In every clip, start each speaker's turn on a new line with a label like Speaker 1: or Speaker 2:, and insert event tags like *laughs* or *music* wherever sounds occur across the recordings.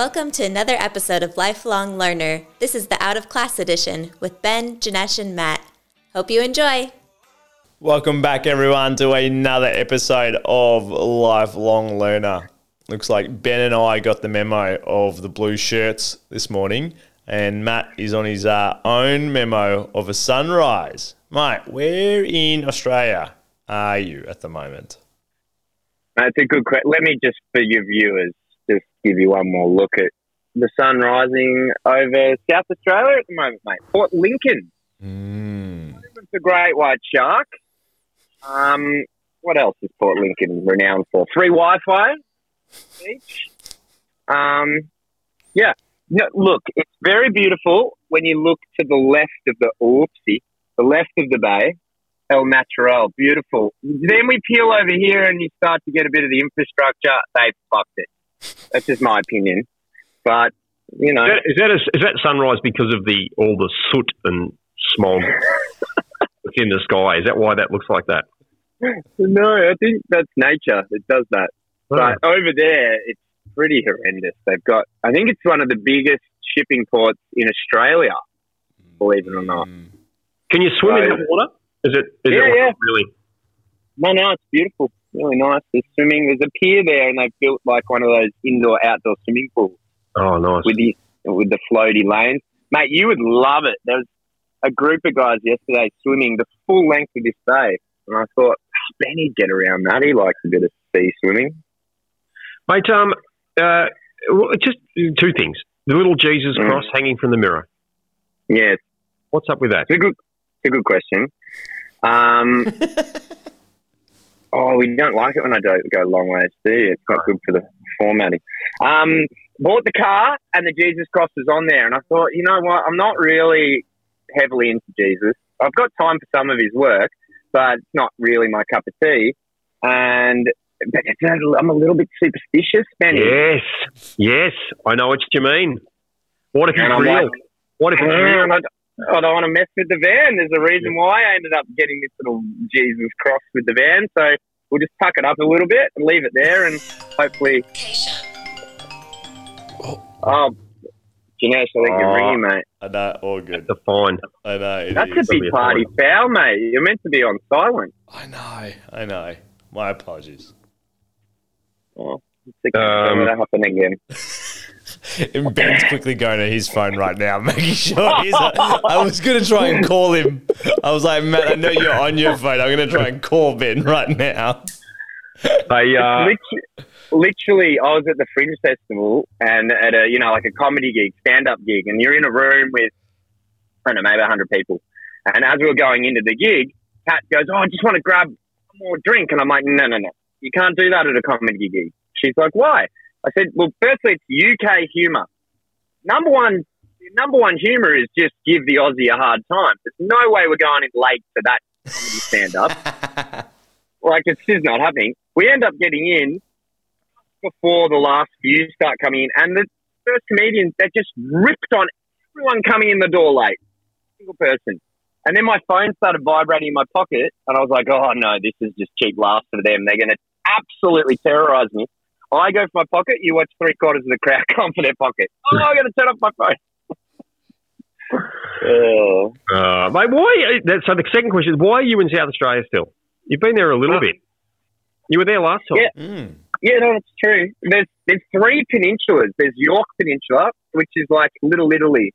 Speaker 1: Welcome to another episode of Lifelong Learner. This is the Out of Class edition with Ben, Janesh, and Matt. Hope you enjoy.
Speaker 2: Welcome back, everyone, to another episode of Lifelong Learner. Looks like Ben and I got the memo of the blue shirts this morning, and Matt is on his uh, own memo of a sunrise. Mate, where in Australia are you at the moment?
Speaker 3: That's a good question. Let me just, for your viewers, just give you one more look at the sun rising over South Australia at the moment, mate. Port Lincoln.
Speaker 2: Mm.
Speaker 3: It's a great white shark. Um, what else is Port Lincoln renowned for? Free Wi-Fi beach. Um, yeah. No, look, it's very beautiful when you look to the left of the oopsie, the left of the bay, El Natural, beautiful. Then we peel over here and you start to get a bit of the infrastructure. They fucked it. That's just my opinion. But you know,
Speaker 4: Is that, is that, a, is that sunrise because of the all the soot and smog *laughs* that's in the sky? Is that why that looks like that?
Speaker 3: no, I think that's nature that does that.
Speaker 4: Oh.
Speaker 3: But over there, it's pretty horrendous. They've got, I think it's one of the biggest shipping ports in Australia, believe it or not.
Speaker 2: Mm.
Speaker 4: Can you swim in
Speaker 3: Right.
Speaker 4: that water? Is it? Is
Speaker 3: Yeah,
Speaker 4: it
Speaker 3: yeah.
Speaker 4: really?
Speaker 3: No, no, it's beautiful, really nice. There's swimming. There's a pier there, and they've built like one of those indoor outdoor swimming pools
Speaker 4: Oh, nice.
Speaker 3: with the with the floaty lanes. Mate, you would love it. There was a group of guys yesterday swimming the full length of this bay, and I thought "Oh, Benny'd get around that. He likes a bit of sea swimming.
Speaker 4: Mate, um, uh, just two things. The little Jesus
Speaker 3: Mm.
Speaker 4: cross hanging from the mirror.
Speaker 3: Yeah,
Speaker 4: What's up with that?
Speaker 3: a good, it's a good question. Um, *laughs* oh, we don't like it when I don't go long ways, do you? It's not good for the formatting. Um, bought the car and the Jesus cross was on there, and I thought, you know what? I'm not really heavily into Jesus. I've got time for some of his work, but it's not really my cup of tea. And but it's a- I'm a little bit superstitious, Benny.
Speaker 4: Yes, yes. I know what you mean. What if
Speaker 3: And
Speaker 4: it's
Speaker 3: I'm
Speaker 4: real?
Speaker 3: like,
Speaker 4: what if it's real?
Speaker 3: And I, I don't want to mess with the van. There's a reason why I ended up getting this little Jesus cross with the van. So we'll just tuck it up a little bit and leave it there, and hopefully. Oh, Janesh, I think you're
Speaker 4: Oh.
Speaker 3: ringing, mate.
Speaker 2: I know, all good.
Speaker 4: The fine.
Speaker 2: I know. it
Speaker 3: That's
Speaker 2: is.
Speaker 3: a big
Speaker 4: be a
Speaker 3: party foul, mate. You're meant to be on silent.
Speaker 2: I know. I know. My apologies.
Speaker 3: Oh, it's
Speaker 4: Um,
Speaker 3: going to happen again. *laughs* *laughs*
Speaker 2: And Ben's quickly going to his phone right now, *laughs* making sure he's. I was going to try and call him. I was like, Matt, I know you're on your phone. I'm going to try and call Ben right now. *laughs*
Speaker 4: Hey, uh,
Speaker 3: Lit- literally, I was at the Fringe Festival and at a, you know, like a comedy gig, stand up gig, and you're in a room with, I don't know, maybe 100 people. And as we were going into the gig, Kat goes, Oh, I just want to grab more drink. And I'm like, No, no, no. You can't do that at a comedy gig. She's like, Why? I said, Well, firstly, it's UK humour. Number one, number one humour is just give the Aussie a hard time. There's no way we're going in late to that comedy stand up. *laughs* like it's just not happening. We end up getting in before the last few start coming in, and the first comedians they just ripped on everyone coming in the door late, single person. And then my phone started vibrating in my pocket, and I was like, "Oh no, this is just cheap laughs for them. They're going to absolutely terrorize me." I go for my pocket. You watch three quarters of the crowd *laughs* come for their pocket. Oh, I'm going to turn off my phone. oh. *laughs*
Speaker 4: uh, mate, why? That, so the second question is, why are you in South Australia still? You've been there a little
Speaker 3: Uh,
Speaker 4: bit. You were there last time.
Speaker 3: Yeah.
Speaker 2: Mm.
Speaker 3: Yeah, no, that's true. There's there's three peninsulas. There's Yorke Peninsula, which is like Little Italy,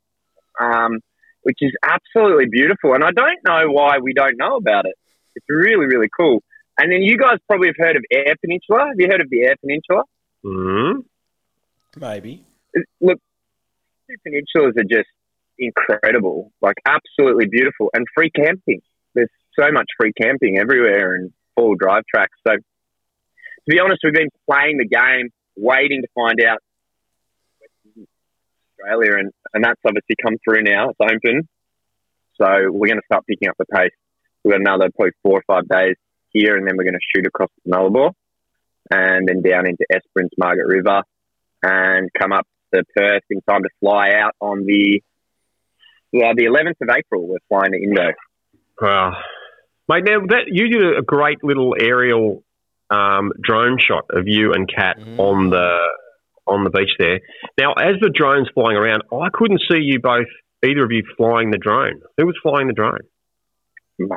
Speaker 3: um, which is absolutely beautiful, and I don't know why we don't know about it. It's really really cool. And then you guys probably have heard of Eyre Peninsula. Have you heard of the Eyre Peninsula?
Speaker 4: Mhm.
Speaker 2: Maybe.
Speaker 3: Look, two peninsulas are just incredible, like absolutely beautiful, and free camping. There's so much free camping everywhere and full drive tracks. So, to be honest, we've been playing the game, waiting to find out Australia, and, and that's obviously come through now. It's open, so we're going to start picking up the pace. We've got another probably four or five days here, and then we're going to shoot across the Nullarbor, and then down into Esperance, Margaret River, and come up to Perth in time to fly out on the well, the 11th of April. We're flying to Indo.
Speaker 4: Wow. Mate, now that you did a great little aerial um, drone shot of you and Kat
Speaker 2: Mm.
Speaker 4: on the on the beach there. Now, as the drone's flying around, I couldn't see you both, either of you, flying the drone. Who was flying the drone?
Speaker 3: Mate,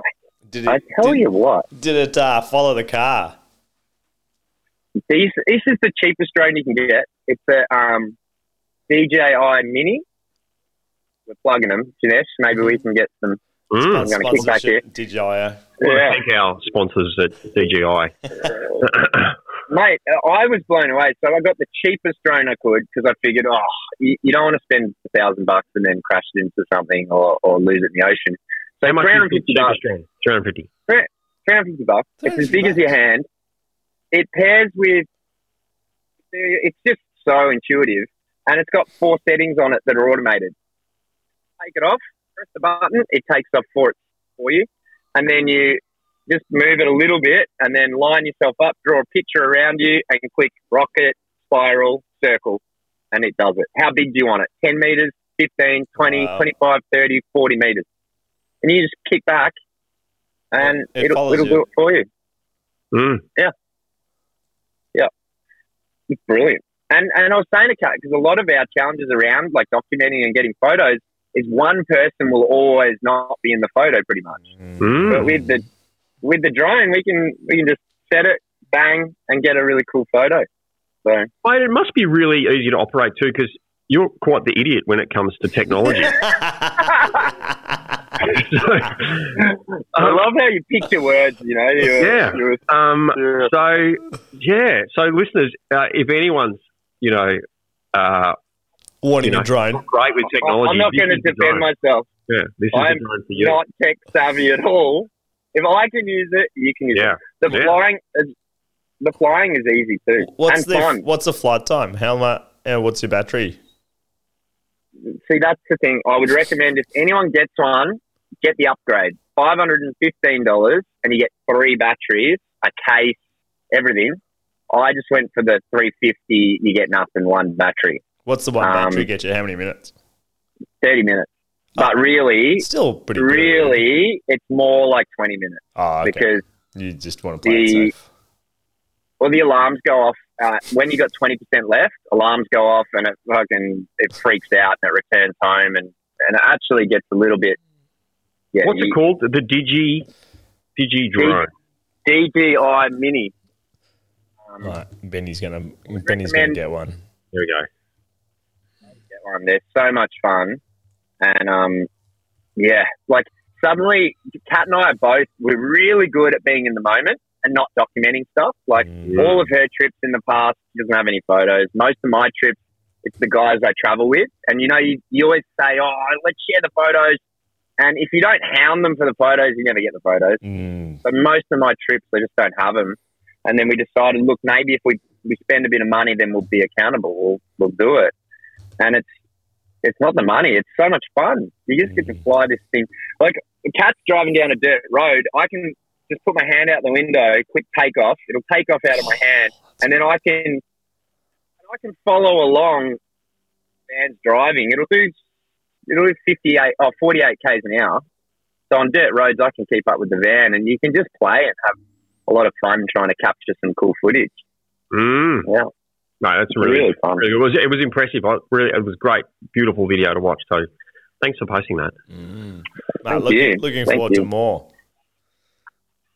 Speaker 2: Did
Speaker 3: I tell
Speaker 2: did,
Speaker 3: you what,
Speaker 2: did it uh, follow the car?
Speaker 3: these, this is the cheapest drone you can get. It's a um, DJI Mini. We're plugging them, Janesh. Maybe we can get some.
Speaker 4: Mm.
Speaker 3: I'm gonna kick back here.
Speaker 2: Sponsorship, DJI. uh,
Speaker 4: Well,
Speaker 3: Yeah.
Speaker 4: Thank our sponsors at DJI. *laughs*
Speaker 3: Mate, I was blown away. So I got the cheapest drone I could because I figured, oh, you, you don't want to spend a thousand bucks and then crash it into something or, or lose it in the ocean. So
Speaker 4: How much
Speaker 3: three
Speaker 4: is
Speaker 3: hundred
Speaker 4: the
Speaker 3: fifty bucks.
Speaker 4: Cheapest drone? 350.
Speaker 3: Three hundred fifty bucks. It's as
Speaker 2: 350
Speaker 3: big as your hand. It pairs with. It's just so intuitive, and it's got four settings on it that are automated. Take it off, press the button, it takes off for it for you, and then you just move it a little bit, and then line yourself up, draw a picture around you, and click rocket, spiral, circle, and it does it. How big do you want it? 10 meters, 15, 20,
Speaker 2: Wow.
Speaker 3: 25, 30, 40 meters. And you just kick back, and
Speaker 2: It
Speaker 3: it'll, it'll do it for you.
Speaker 4: Mm.
Speaker 3: Yeah, yeah, it's brilliant. And and I was saying to Kat, because a lot of our challenges around like documenting and getting photos is one person will always not be in the photo pretty much.
Speaker 4: Mm.
Speaker 3: But with the with the drone, we can we can just set it, bang, and get a really cool photo. So
Speaker 4: Mate, it must be really easy to operate too because you're quite the idiot when it comes to technology. *laughs* *laughs* So, *laughs*
Speaker 3: I love how you pick your words. You know, you're,
Speaker 4: Yeah.
Speaker 3: you're-
Speaker 4: um,
Speaker 3: you're-
Speaker 4: so yeah, so listeners, uh, if anyone's you know uh,
Speaker 2: Wanting
Speaker 4: You know.
Speaker 2: a drone.
Speaker 4: great with technology,
Speaker 3: I'm not going to defend myself.
Speaker 4: Yeah, this is
Speaker 3: I'm
Speaker 4: the drone for you.
Speaker 3: Not tech savvy at all. If I can use it, you can use
Speaker 4: yeah,
Speaker 3: it. The
Speaker 4: Yeah.
Speaker 3: flying, is, the flying is easy too,
Speaker 2: What's
Speaker 3: and
Speaker 2: the
Speaker 3: fun.
Speaker 2: what's the flight time? How much? Uh, what's your battery?
Speaker 3: See, that's the thing. I would recommend if anyone gets one, get the upgrade. Five hundred and fifteen dollars, and you get three batteries, a case, everything. I just went for the three fifty. You get nothing, one battery,
Speaker 2: What's the one
Speaker 3: Um,
Speaker 2: battery get you? How many minutes?
Speaker 3: thirty minutes. But really,
Speaker 2: Still pretty. good.
Speaker 3: really, it's more like twenty minutes
Speaker 2: Oh, okay.
Speaker 3: because
Speaker 2: you just want to play it
Speaker 3: the-
Speaker 2: safe.
Speaker 3: well, the alarms go off uh, when you got twenty percent left. Alarms go off, and it fucking it freaks out and it returns home, and and it actually gets a little bit. Yeah,
Speaker 4: What's
Speaker 3: you-
Speaker 4: it called? The Digi Digi drone.
Speaker 3: DJI Mini. Um,
Speaker 2: Right, Benny's gonna Benny's gonna get one.
Speaker 4: There we go.
Speaker 3: get one. They're so much fun, and um, yeah, like suddenly, Kat and I are both we're really good at being in the moment and not documenting stuff. Like
Speaker 2: Mm.
Speaker 3: all of her trips in the past, she doesn't have any photos. Most of my trips, it's the guys I travel with, and you know, you, you always say, "Oh, let's share the photos," and if you don't hound them for the photos, you never get the photos.
Speaker 2: Mm.
Speaker 3: So most of my trips, I just don't have them. And then we decided, look, maybe if we, we spend a bit of money, then we'll be accountable. We'll, we'll do it. And it's it's not the money. It's so much fun. You just get to fly this thing. Like the cat's driving down a dirt road. I can just put my hand out the window, quick take off. It'll take off out of my *sighs* hand, and then I can I can follow along. Man's driving. It'll do it'll do 58 oh 48 k's an hour. So on dirt roads, I can keep up with the van, and you can just play and have a lot of fun trying to capture some cool footage.
Speaker 4: Mm.
Speaker 3: Yeah,
Speaker 4: No, that's really,
Speaker 3: really fun.
Speaker 4: really- it was it was impressive. I, really, it was great, beautiful video to watch. So, thanks for posting that.
Speaker 2: Mm. Mate,
Speaker 3: Thank
Speaker 2: looking,
Speaker 3: you.
Speaker 2: looking
Speaker 3: Thank
Speaker 2: forward to more.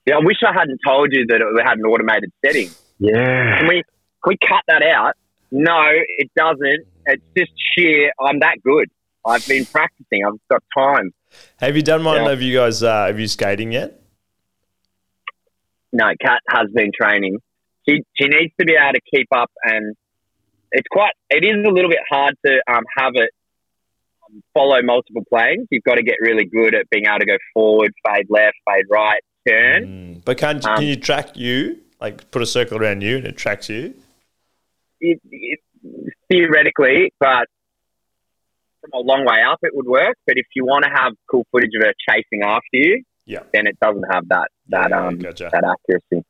Speaker 3: Yeah, I wish I hadn't told you that it had an automated setting.
Speaker 4: Yeah.
Speaker 3: Can we can we cut that out? No, it doesn't. It's just sheer. I'm that good. I've been practicing. I've got time.
Speaker 2: Have you done one
Speaker 3: Yeah.
Speaker 2: of you guys? Uh, have you skating yet?
Speaker 3: No, Kat has been training. She she needs to be able to keep up, and it's quite. It is a little bit hard to um, have it um, follow multiple planes. You've got to get really good at being able to go forward, fade left, fade right, turn.
Speaker 2: Mm. But can't
Speaker 3: Um,
Speaker 2: can you track you? Like put a circle around you and it tracks you.
Speaker 3: It, it, theoretically, but from a long way up, it would work. But if you want to have cool footage of her chasing after you,
Speaker 2: Yeah.
Speaker 3: then it doesn't have that that
Speaker 2: Yeah,
Speaker 3: um
Speaker 2: gotcha.
Speaker 3: that accuracy.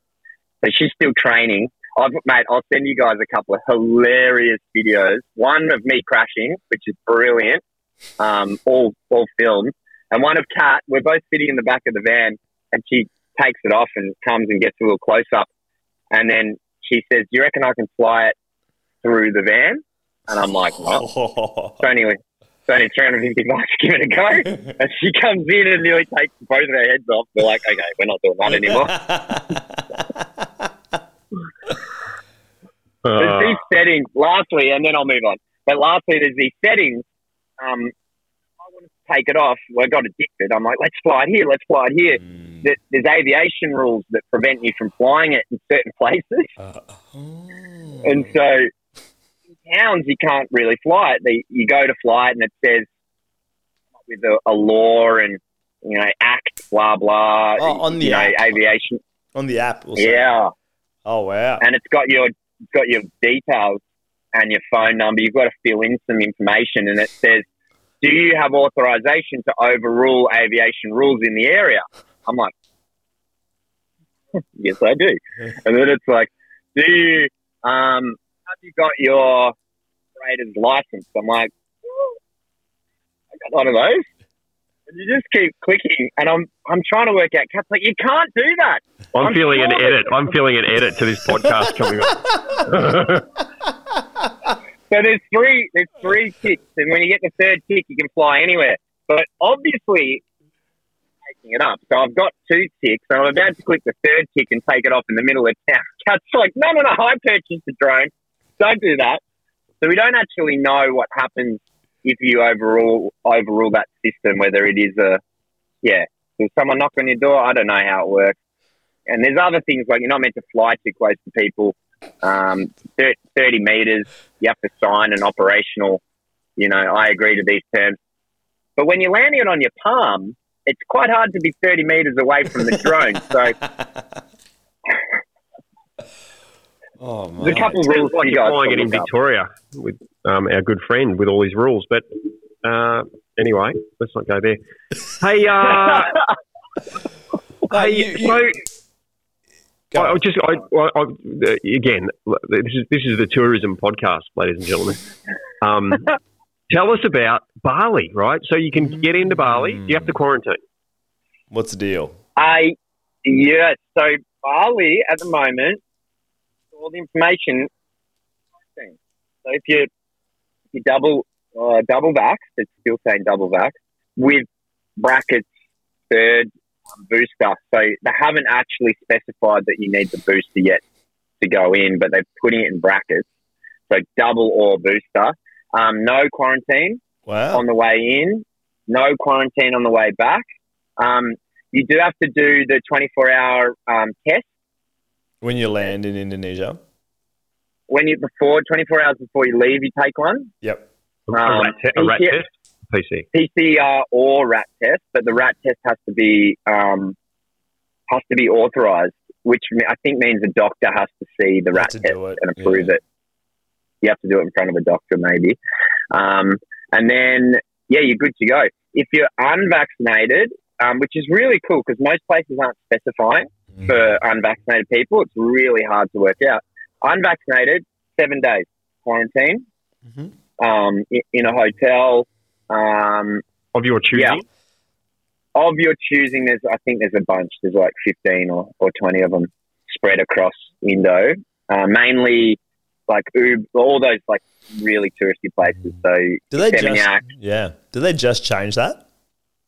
Speaker 3: So she's still training. I've, mate, I'll send you guys a couple of hilarious videos. One of me crashing, which is brilliant, um, all all filmed, and one of Kat. We're both sitting in the back of the van, and she takes it off and comes and gets a little close up, and then she says, "Do you reckon I can fly it through the van, and I'm like, what?
Speaker 2: Oh. *laughs*
Speaker 3: It's only, it's only 350 bucks, give it a go. And she comes in and nearly takes both of our heads off. We're like, okay, we're not doing that anymore. *laughs* There's
Speaker 4: Uh,
Speaker 3: these settings, lastly, and then I'll move on. But lastly, there's these settings. Um, I wanted to take it off. Well, I got addicted. I'm like, let's fly it here, let's fly it here.
Speaker 2: Mm.
Speaker 3: There's aviation rules that prevent you from flying it in certain places.
Speaker 2: Uh, oh.
Speaker 3: And so in towns, you can't really fly it. They, you go to fly it and it says with a, a law and, you know, act, blah, blah.
Speaker 2: Oh, on the
Speaker 3: you know, aviation.
Speaker 2: on the app. We'll.
Speaker 3: Yeah.
Speaker 2: Oh wow.
Speaker 3: and it's got your it's got your details and your phone number. You've got to fill in some information, and it says, "Do you have authorization to overrule aviation rules in the area?" I'm like, *laughs* "Yes, I do." *laughs* And then it's like, "Do you um have you got your operator's license?" I'm like, "Well, "I got one of those." And you just keep clicking, and I'm I'm trying to work out. Kat's like, "You can't do that."
Speaker 4: I'm,
Speaker 3: I'm
Speaker 4: feeling an edit. I'm feeling an edit to this podcast *laughs* coming *laughs* up.
Speaker 3: So there's three there's three ticks, and when you get the third tick, you can fly anywhere. But obviously, taking it up. So I've got two ticks, and I'm about to click the third tick and take it off in the middle of town. *laughs* Kat's like, no, no, no, I purchased the drone. Don't do that. So we don't actually know what happens if you overrule overrule that system, whether it is a yeah. there's someone knock on your door? I don't know how it works. And there's other things like you're not meant to fly too close to people. Um, thir- 30 meters, you have to sign an operational, you know, I agree to these terms. But when you're landing it on your palm, it's quite hard to be 30 meters away from the drone. So *laughs*
Speaker 2: Oh man.
Speaker 3: there's a couple of rules
Speaker 4: like
Speaker 3: you
Speaker 4: you're
Speaker 3: guys
Speaker 4: flying it in
Speaker 3: look up.
Speaker 4: Victoria with um, our good friend with all his rules. But uh, anyway, let's not go there. Hey, uh, *laughs* hey,
Speaker 2: you- you-
Speaker 4: so
Speaker 2: Go.
Speaker 4: I, I just, I, I, I, again, this is this is the tourism podcast, ladies and gentlemen. Um, *laughs* tell us about Bali, right? So you can get into Bali. Do you have to quarantine?
Speaker 2: What's the deal?
Speaker 3: I yeah. So Bali at the moment, all the information. So if you if you double uh, double vax, it's still saying double vax with brackets third um, booster. So they haven't actually specified that you need the booster yet to go in, but they're putting it in brackets. So double or booster. Um, no quarantine
Speaker 2: Wow.
Speaker 3: on the way in, no quarantine on the way back. Um, you do have to do the 24 hour um, test
Speaker 2: when you land in Indonesia.
Speaker 3: when you before 24 hours before you leave. You take one
Speaker 2: Yep.
Speaker 4: A
Speaker 3: Um,
Speaker 4: rat, te- a rat
Speaker 3: yeah.
Speaker 4: test? PC.
Speaker 3: PCR or rat test, but the rat test has to be um, has to be authorized, which I think means the doctor has to see the rat test and approve
Speaker 2: yeah.
Speaker 3: it. You have to do it in front of a doctor, maybe. Um, and then, yeah, you're good to go. If you're unvaccinated, um, which is really cool because most places aren't specifying
Speaker 2: Mm.
Speaker 3: for unvaccinated people, it's really hard to work out. Unvaccinated, seven days quarantine
Speaker 2: Mhm.
Speaker 3: um, in, in a hotel. Um,
Speaker 4: Of your choosing?
Speaker 3: Yeah. of your choosing, there's I think there's a bunch. There's like 15 or, or 20 of them spread across Indo, uh, mainly like Ub, all those like really touristy places. So
Speaker 2: Did they just? Yeah. Did they just change that?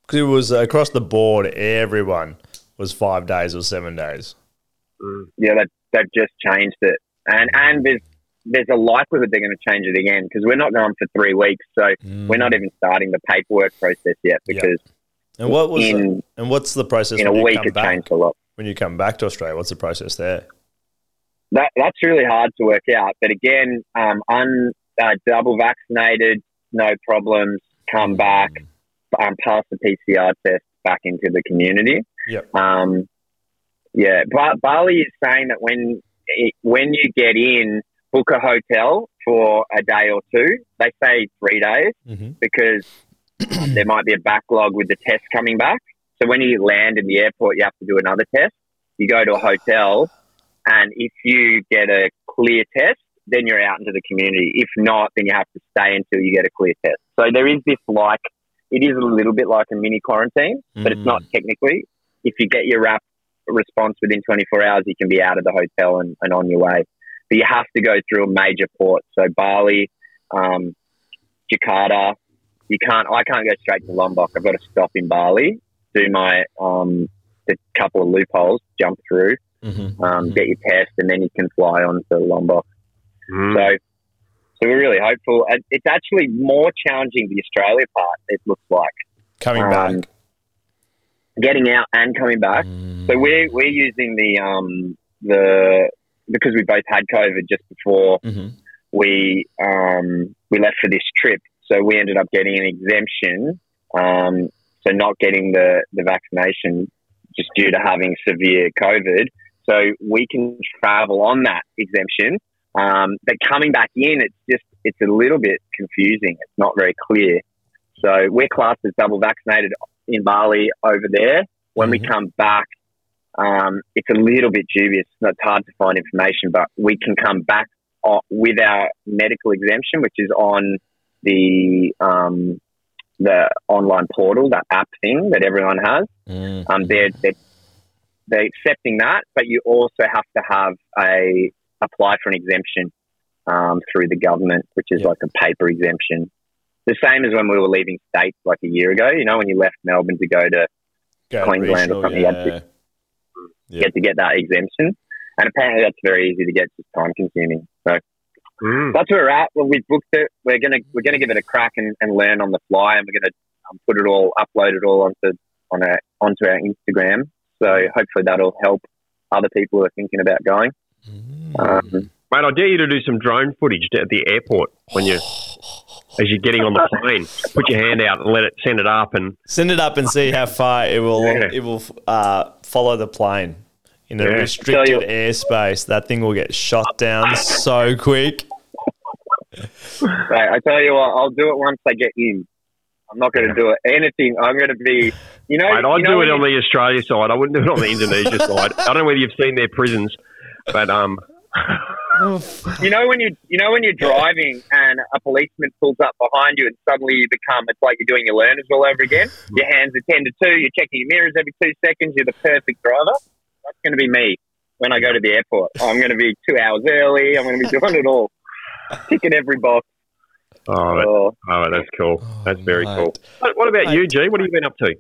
Speaker 2: Because it was across the board. Everyone was five days or seven days.
Speaker 4: Mm.
Speaker 3: yeah, that they've just changed it, and and there's there's a likelihood they're going to change it again because we're not going for three weeks, so we're not even starting the paperwork process yet because
Speaker 2: And what was?
Speaker 3: in
Speaker 2: the, and what's the process
Speaker 3: in a week
Speaker 2: come
Speaker 3: it
Speaker 2: back?
Speaker 3: changed a lot.
Speaker 2: When you come back to Australia, what's the process there?
Speaker 3: that that's really hard to work out. But again, um, un uh, double vaccinated, no problems, come back, um, pass the PCR test back into the community.
Speaker 2: Yep.
Speaker 3: Um, yeah, but Bali is saying that when it, when you get in, book a hotel for a day or two. They say three days
Speaker 2: Mm-hmm.
Speaker 3: because *clears throat* there might be a backlog with the test coming back. So when you land in the airport, you have to do another test. You go to a hotel, and if you get a clear test, then you're out into the community. If not, then you have to stay until you get a clear test. So there is this like, it is a little bit like a mini quarantine, but it's not technically. If you get your RAP response within 24 hours, you can be out of the hotel and, and on your way. but you have to go through a major port. So Bali, um, Jakarta. You can't. I can't go straight to Lombok. I've got to stop in Bali, do my um, the couple of loopholes, jump through,
Speaker 2: Mm-hmm.
Speaker 3: um, get your test, and then you can fly on to Lombok.
Speaker 4: Mm.
Speaker 3: So, so we're really hopeful. It's actually more challenging the Australia part. It looks like
Speaker 2: Coming
Speaker 3: Um,
Speaker 2: back.
Speaker 3: Getting out and coming back.
Speaker 2: Mm.
Speaker 3: So we're we're using the um the because we both had COVID just before
Speaker 2: Mhm.
Speaker 3: we um we left for this trip. So we ended up getting an exemption. Um, so not getting the the vaccination just due to having severe COVID. So we can travel on that exemption. Um, but coming back in, it's just it's a little bit confusing. It's not very clear. So we're classed as double vaccinated in Bali over there. When we
Speaker 2: Mhm.
Speaker 3: come back, um, it's a little bit dubious. It's hard to find information, but we can come back o- with our medical exemption, which is on the um, the online portal, that app thing that everyone has.
Speaker 2: Mm.
Speaker 3: Um, they're, they're they're accepting that, but you also have to have a apply for an exemption um, through the government, which is
Speaker 2: Yeah.
Speaker 3: like a paper exemption. The same as when we were leaving states like a year ago. You know, when you left Melbourne to go to
Speaker 2: Go
Speaker 3: Queensland or
Speaker 2: regional,
Speaker 3: something, you had to-
Speaker 2: yeah. Yeah.
Speaker 3: get to get that exemption, and apparently that's very easy to get, just time consuming. So
Speaker 4: Mm.
Speaker 3: that's where we're at. Well, we've booked it. We're gonna we're gonna give it a crack and, and learn on the fly, and we're gonna um, put it all, upload it all onto on our onto our Instagram. So hopefully that'll help other people who are thinking about going.
Speaker 2: Mm.
Speaker 3: Um,
Speaker 4: Mate, I dare you to do some drone footage at the airport when you, as you're getting on the plane. Put your hand out and let it send it up, and
Speaker 2: Send it up and see how far it will
Speaker 4: Yeah.
Speaker 2: it will uh, follow the plane in a
Speaker 4: Yeah.
Speaker 2: restricted
Speaker 3: you-
Speaker 2: airspace. That thing will get shot down so quick.
Speaker 3: Right, I tell you what, I'll do it once I get in. I'm not going to do it anything. I'm going to be, you know,
Speaker 4: mate, I'd
Speaker 3: you know
Speaker 4: do it on the Australia side. I wouldn't do it on the Indonesia side. I don't know whether you've seen their prisons, but um,
Speaker 3: You know when you you know when you're driving and a policeman pulls up behind you and suddenly you become it's like you're doing your learners all over again. Your hands are ten to two. You're checking your mirrors every two seconds. You're the perfect driver. That's going to be me when I go to the airport. I'm going to be two hours early. I'm going to be doing it all, *laughs* ticking every box.
Speaker 4: oh, that-
Speaker 3: Oh,
Speaker 4: oh, that's cool. That's very
Speaker 2: mate.
Speaker 4: cool. What, what about you, G? What have you been up to?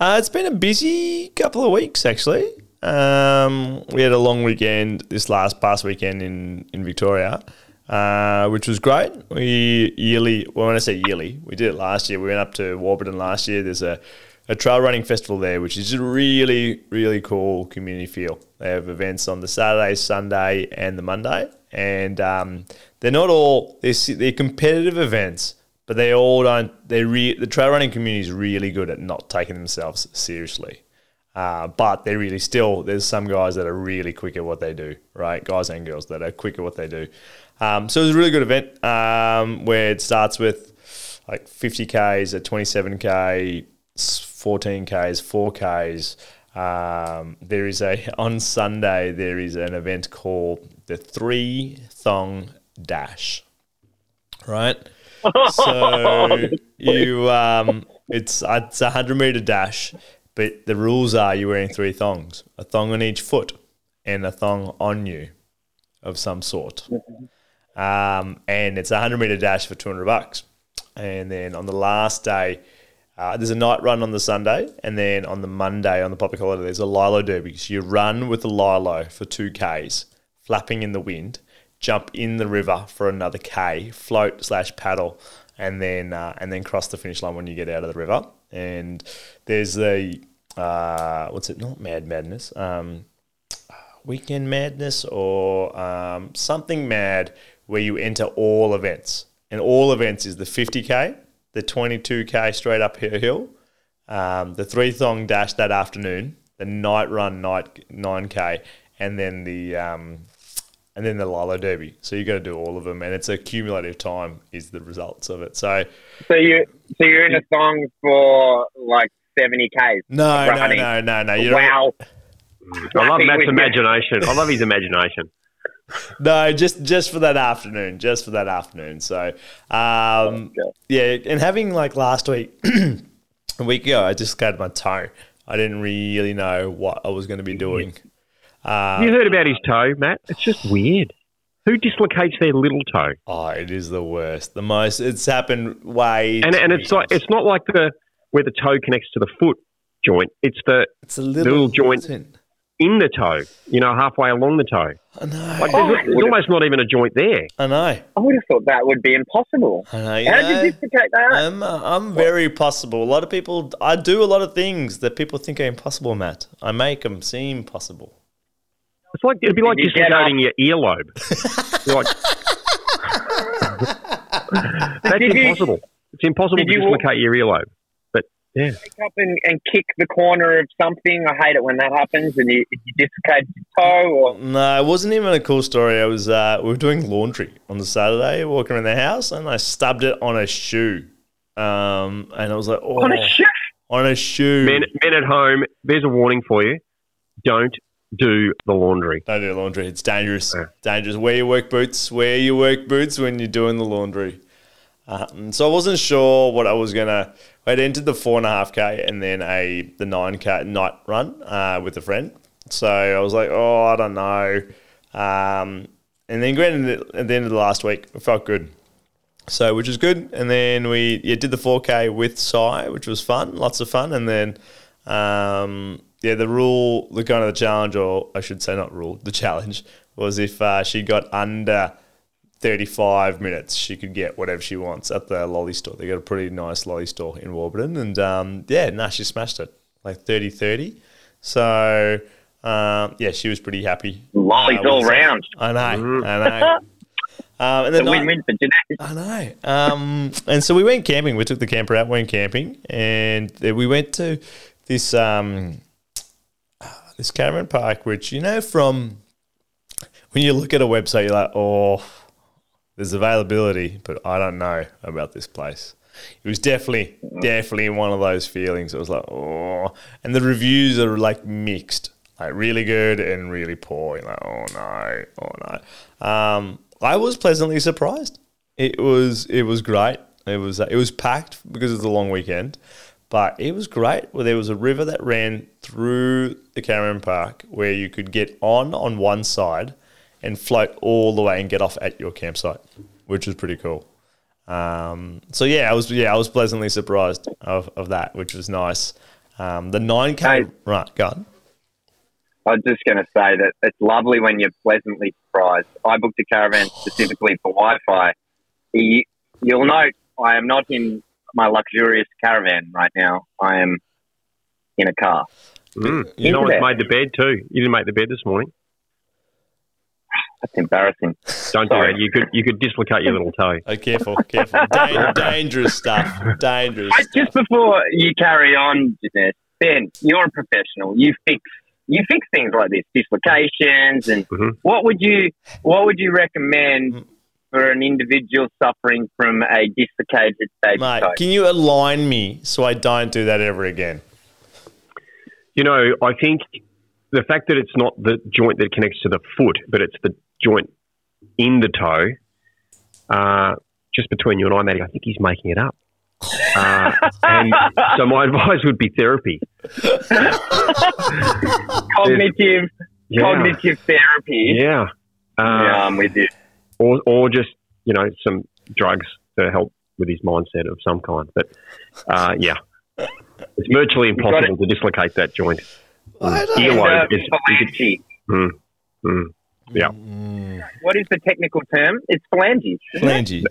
Speaker 2: Uh, it's been a busy couple of weeks, actually. Um, we had a long weekend this last past weekend in in Victoria, uh, which was great. We yearly, well, when I say yearly, we did it last year. We went up to Warburton last year. There's a, a trail running festival there, which is a really, really cool community feel. They have events on the Saturday, Sunday, and the Monday, and um, they're not all they're, they're competitive events, but they all don't. They re, the trail running community is really good at not taking themselves seriously. Uh, but they're really still there's some guys that are really quick at what they do, right? Guys and girls that are quick at what they do. Um, so it was a really good event um, where it starts with like 50 k's, a 27k, 14ks, 4ks. Um, there is a *laughs* on Sunday there is an event called the Three Thong Dash, right? *laughs* so you um, it's it's a hundred meter dash, but the rules are you're wearing three thongs, a thong on each foot, and a thong on you, of some sort. Um, and it's a hundred meter dash for two hundred bucks, and then on the last day. Uh, there's a night run on the Sunday, and then on the Monday on the public holiday, there's a Lilo Derby. So you run with the Lilo for two Ks, flapping in the wind, jump in the river for another K, float slash paddle, and then uh, and then cross the finish line when you get out of the river. And there's the uh, what's it? Not Mad Madness. Um, Weekend Madness or um, something mad where you enter all events. And all events is the 50k, the 22k straight up hill, um, the three thong dash that afternoon, the night run night 9k, and then the um, and then the Lilo Derby. So you've got to do all of them, and it's a cumulative time is the results of it. So
Speaker 3: so you so you're in a song for like seventy k's.
Speaker 2: no, no, no, no, no. You don't-
Speaker 3: Wow.
Speaker 4: I love
Speaker 3: Nothing
Speaker 4: Matt's imagination. I love his imagination. *laughs*
Speaker 2: No, just just for that afternoon, just for that afternoon. So, um, yeah, and having like last week, *clears throat* a week ago, I just cut my toe. I didn't really know what I was going to be doing.
Speaker 4: Have you heard about his toe, Matt? It's just weird. Who dislocates their little toe?
Speaker 2: Oh, it is the worst. The most. It's happened way.
Speaker 4: And and
Speaker 2: too
Speaker 4: it's like it's not like the where the toe connects to the foot joint. It's the
Speaker 2: It's a little,
Speaker 4: little joint. in the toe. You know, halfway along the toe.
Speaker 2: I know.
Speaker 4: Like
Speaker 3: Oh,
Speaker 4: there's, there's almost not even a joint there.
Speaker 2: I know.
Speaker 3: I would have thought that would be impossible.
Speaker 2: I know.
Speaker 3: How
Speaker 2: know,
Speaker 3: did you dislocate that?
Speaker 2: I'm uh, I'm very possible. A lot of people. I do a lot of things that people think are impossible, Matt. I make them seem possible.
Speaker 4: It's like it'd be like
Speaker 3: Did you get
Speaker 4: dislocating your earlobe. You're *laughs* like, *laughs* that's
Speaker 3: Did you-
Speaker 4: impossible. It's impossible to
Speaker 3: you-
Speaker 4: dislocate your earlobe. But yeah,
Speaker 3: Wake up and, and kick the corner of something. I hate it when that happens and you, you dislocate your toe or
Speaker 2: No, it wasn't even a cool story. I was uh, we were doing laundry on the Saturday, walking around the house, and I stubbed it on a shoe. Um, and I was like, oh,
Speaker 3: on a shoe.
Speaker 2: on a shoe.
Speaker 4: men, men at home, there's a warning for you: don't do the laundry.
Speaker 2: Don't do laundry. It's dangerous.
Speaker 4: Yeah.
Speaker 2: Dangerous. Wear your work boots. Wear your work boots when you're doing the laundry. Um, so I wasn't sure what I was gonna. I'd entered the four and a half k and then a the nine k night run uh, with a friend. So I was like, oh, I don't know. Um, and then granted, at the end of the last week, it felt good. So which is good. And then we yeah, did the four k with Sai, which was fun, lots of fun. And then um, yeah, the rule, the kind of the challenge, or I should say not rule, the *laughs* challenge was if uh, she got under 35 minutes, she could get whatever she wants at the lolly store. They got a pretty nice lolly store in Warburton. And um, yeah, no, she smashed it like 30 30. So um, yeah, she was pretty happy.
Speaker 3: Lollies
Speaker 2: uh,
Speaker 3: all round.
Speaker 2: I know, I know. Um, and then
Speaker 3: It's a
Speaker 2: I-
Speaker 3: win-win for Jeanette.
Speaker 2: I know. Um, and so we went camping. We took the camper out, went camping, and we went to this um, this caravan park, which you know from when you look at a website, you're like, oh, there's availability, but I don't know about this place. It was definitely, definitely one of those feelings. It was like, oh, and the reviews are like mixed, like really good and really poor. You're like, oh no, oh no. Um, I was pleasantly surprised. It was, it was great. It was, it was packed because it's a long weekend, but it was great. Well, there was a river that ran through the Cameron park where you could get on on one side and float all the way and get off at your campsite, which was pretty cool. Um, so yeah, I was yeah I was pleasantly surprised of, of that, which was nice. Um, the nine k
Speaker 3: Hey.
Speaker 2: right, go on.
Speaker 3: I was just going to say that it's lovely when you're pleasantly surprised. I booked a caravan *sighs* specifically for Wi-Fi. You, you'll note I am not in my luxurious caravan right now. I am in a car.
Speaker 4: Mm.
Speaker 3: Into
Speaker 4: No one's made the bed too. You didn't make the bed this morning.
Speaker 3: That's embarrassing.
Speaker 4: Don't do
Speaker 3: Sorry.
Speaker 4: that. You could you could dislocate your little toe.
Speaker 2: Oh, careful, careful, *laughs* Dan- dangerous stuff, dangerous.
Speaker 3: But just before you carry on, Jeanette, Ben, you're a professional. You fix you fix things like this, dislocations, and
Speaker 4: Mhm.
Speaker 3: what would you what would you recommend for an individual suffering from a dislocated baby
Speaker 2: Mate,
Speaker 3: toe?
Speaker 2: can you align me so I don't do that ever again?
Speaker 4: You know, I think the fact that it's not the joint that connects to the foot, but it's the joint in the toe. Uh, just between you and I, Matty, I think he's making it up. Uh, and so my *laughs* advice would be therapy.
Speaker 3: cognitive
Speaker 4: Yeah,
Speaker 3: cognitive therapy.
Speaker 4: yeah. Uh,
Speaker 3: Yeah, I'm with you.
Speaker 4: or or just you know some drugs to help with his mindset of some kind. But uh, yeah, it's virtually impossible to dislocate that joint.
Speaker 2: I don't-
Speaker 3: And,
Speaker 4: Earlobe is, you
Speaker 3: phalange.
Speaker 4: mm, mm, yeah,
Speaker 3: What is the technical term? It's phalanges.
Speaker 2: Phalange.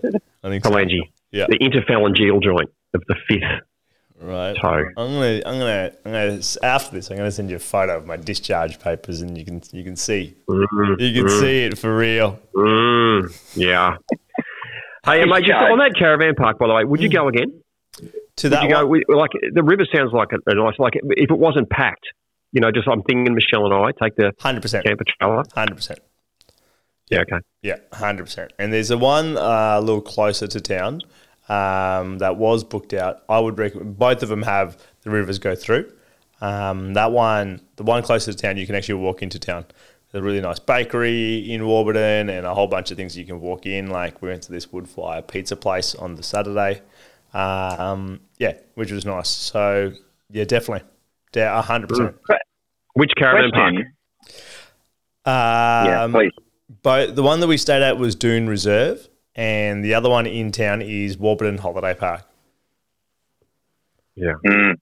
Speaker 2: I think so.
Speaker 4: phalange,
Speaker 2: Yeah.
Speaker 4: the interphalangeal joint of the fifth
Speaker 2: Right.
Speaker 4: toe.
Speaker 2: I'm gonna, I'm gonna, I'm gonna. After this, I'm gonna send you a photo of my discharge papers, and you can, you can see,
Speaker 4: Mm,
Speaker 2: you can
Speaker 4: mm,
Speaker 2: see it for real.
Speaker 4: mm, yeah. *laughs* Hey, mate, just on that caravan park, by the way, would you go again?
Speaker 2: To
Speaker 4: Would
Speaker 2: that
Speaker 4: you go?
Speaker 2: one,
Speaker 4: we- Like the river sounds like a, a nice. Like if it wasn't packed, you know, just I'm thinking Michelle and I take the
Speaker 2: hundred percent,
Speaker 4: camper trailer.
Speaker 2: hundred percent.
Speaker 4: Yeah, okay.
Speaker 2: Yeah, hundred percent. And there's a one uh, a little closer to town um, that was booked out. I would recommend both of them have the rivers go through. Um, that one, the one closer to town, you can actually walk into town. There's a really nice bakery in Warburton and a whole bunch of things you can walk in. Like we went to this wood fire pizza place on the Saturday. Um, yeah, which was nice. So yeah, definitely, yeah, hundred percent.
Speaker 4: Which caravan park?
Speaker 3: Question. Yeah,
Speaker 2: Um,
Speaker 3: please.
Speaker 2: But the one that we stayed at was Doon Reserve, and the other one in town is Warburton Holiday Park.
Speaker 4: Yeah.
Speaker 3: Mm.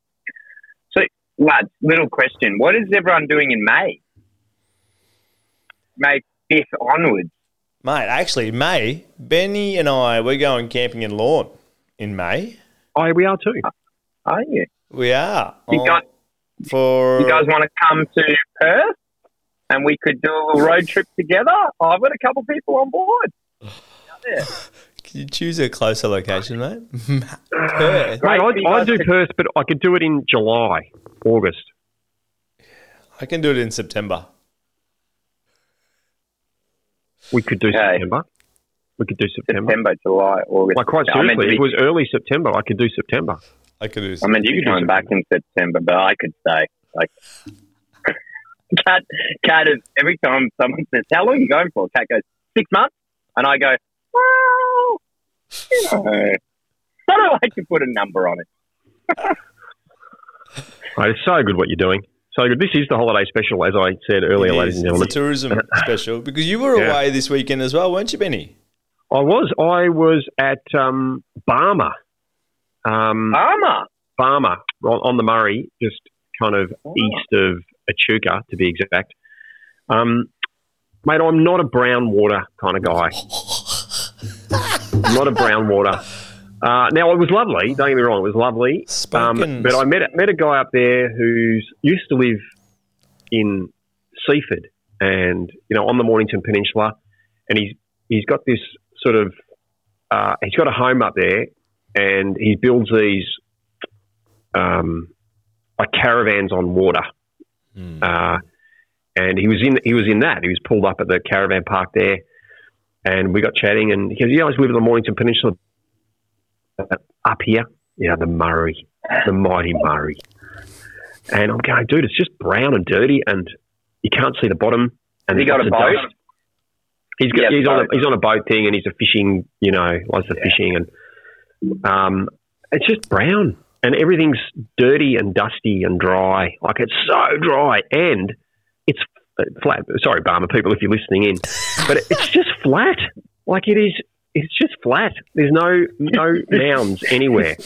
Speaker 3: So, lads, little question: What is everyone doing in May? May fifth onwards.
Speaker 2: Mate, actually, May, Benny and I, we're going camping in Lorne in May.
Speaker 4: Oh, we are too.
Speaker 3: Are you?
Speaker 2: We are.
Speaker 3: You
Speaker 2: Oh,
Speaker 3: got
Speaker 2: for
Speaker 3: You guys want to come to Perth and we could do a little road trip together? Oh, I've got a couple people on board. Out.
Speaker 2: Can you choose a closer location, mate? *laughs* Perth.
Speaker 4: Mate,
Speaker 3: for you
Speaker 4: I, I do Perth, but I could do it in July, August.
Speaker 2: I can do it in September.
Speaker 4: We could do
Speaker 3: Okay.
Speaker 4: September. We could do September.
Speaker 3: September, July, August.
Speaker 4: Like quite
Speaker 3: I
Speaker 4: seriously,
Speaker 3: to
Speaker 4: if
Speaker 3: be-
Speaker 4: it was early September, I could do September.
Speaker 2: I could do.
Speaker 3: I mean,
Speaker 4: You
Speaker 3: be
Speaker 4: can do
Speaker 3: back in September, but I could stay. Like, *laughs* Kat, Kat is every time someone says, "How long are you going for?" Kat goes six months, and I go, "Well, you know, I don't like to put a number on it." *laughs*
Speaker 4: Mate, it's so good what you're doing. So good. This is the holiday special, as I said earlier, ladies and gentlemen.
Speaker 2: It's a tourism *laughs* special because you were
Speaker 4: Yeah.
Speaker 2: away this weekend as well, weren't you, Benny?
Speaker 4: I was. I was at um, Barmah. Um,
Speaker 3: Armour.
Speaker 4: Barmah on, on the Murray, just kind of
Speaker 3: Oh.
Speaker 4: east of Echuca, to be exact. Um, mate, I'm not a brown water kind of guy. I'm not a brown water. Uh, now it was lovely. Don't get me wrong, it was lovely. Um, but I met met a guy up there who's used to live in Seaford, and you know on the Mornington Peninsula, and he's he's got this sort of uh, he's got a home up there, and he builds these um, like caravans on water. Uh, and he was in he was in that. He was pulled up at the caravan park there, and we got chatting. And he goes, "You guys live in the Mornington Peninsula uh, up here, yeah, the Murray, the mighty Murray." And I'm going, dude, it's just brown and dirty, and you can't see the bottom. And
Speaker 3: he got a boat?
Speaker 4: dust. He's got,
Speaker 3: Yeah,
Speaker 4: he's on a
Speaker 3: boat.
Speaker 4: he's on a boat thing, and he's a fishing, you know, likes the fishing, and um, it's just brown, and everything's dirty and dusty and dry. Like it's so dry, and it's flat. Sorry, Barmah people, if you're listening in, but it's *laughs* just flat. Like it is. It's just flat. There's no no mounds anywhere.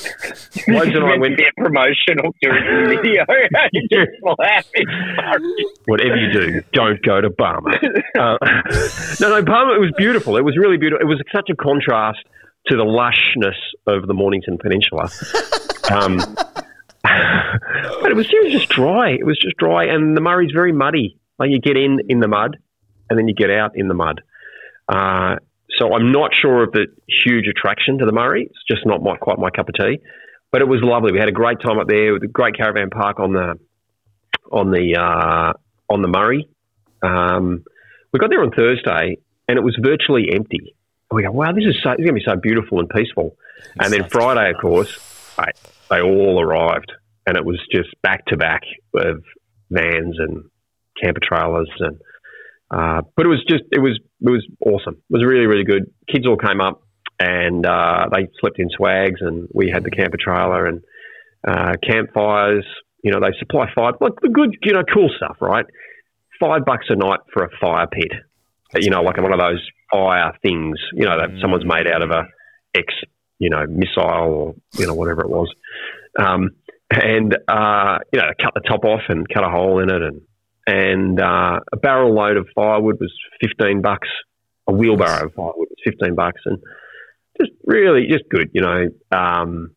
Speaker 4: Loads and I went.
Speaker 3: a promotional tourism *laughs* video. *laughs* Just laughing.
Speaker 4: Whatever you do, don't go to Barmah. Uh, no, no, Barmah. It was beautiful. It was really beautiful. It was such a contrast to the lushness of the Mornington Peninsula. *laughs* Um, *laughs* but it was, it was just dry. It was just dry, and the Murray's very muddy. Like you get in in the mud, and then you get out in the mud. Uh, so I'm not sure of the huge attraction to the Murray. It's just not my, quite my cup of tea. But it was lovely. We had a great time up there with a great caravan park on the on the uh, on the Murray. Um, we got there on Thursday, and it was virtually empty. We go, wow, this is so, this is going to be so beautiful and peaceful. And then Friday, of course, they, they all arrived, and it was just back to back of vans and camper trailers, and uh, but it was just it was it was awesome. It was really really good. Kids all came up, and uh, they slept in swags, and we had the camper trailer and uh, campfires. You know, they supply fire, like the good, you know, cool stuff, right? Five bucks a night for a fire pit. You know, like one of those things. You know, that someone's made out of a X, you know, missile or you know whatever it was. Um, and uh, you know, cut the top off and cut a hole in it, and and uh, a barrel load of firewood was fifteen bucks. A wheelbarrow of firewood was fifteen bucks, and just really just good. You know, um,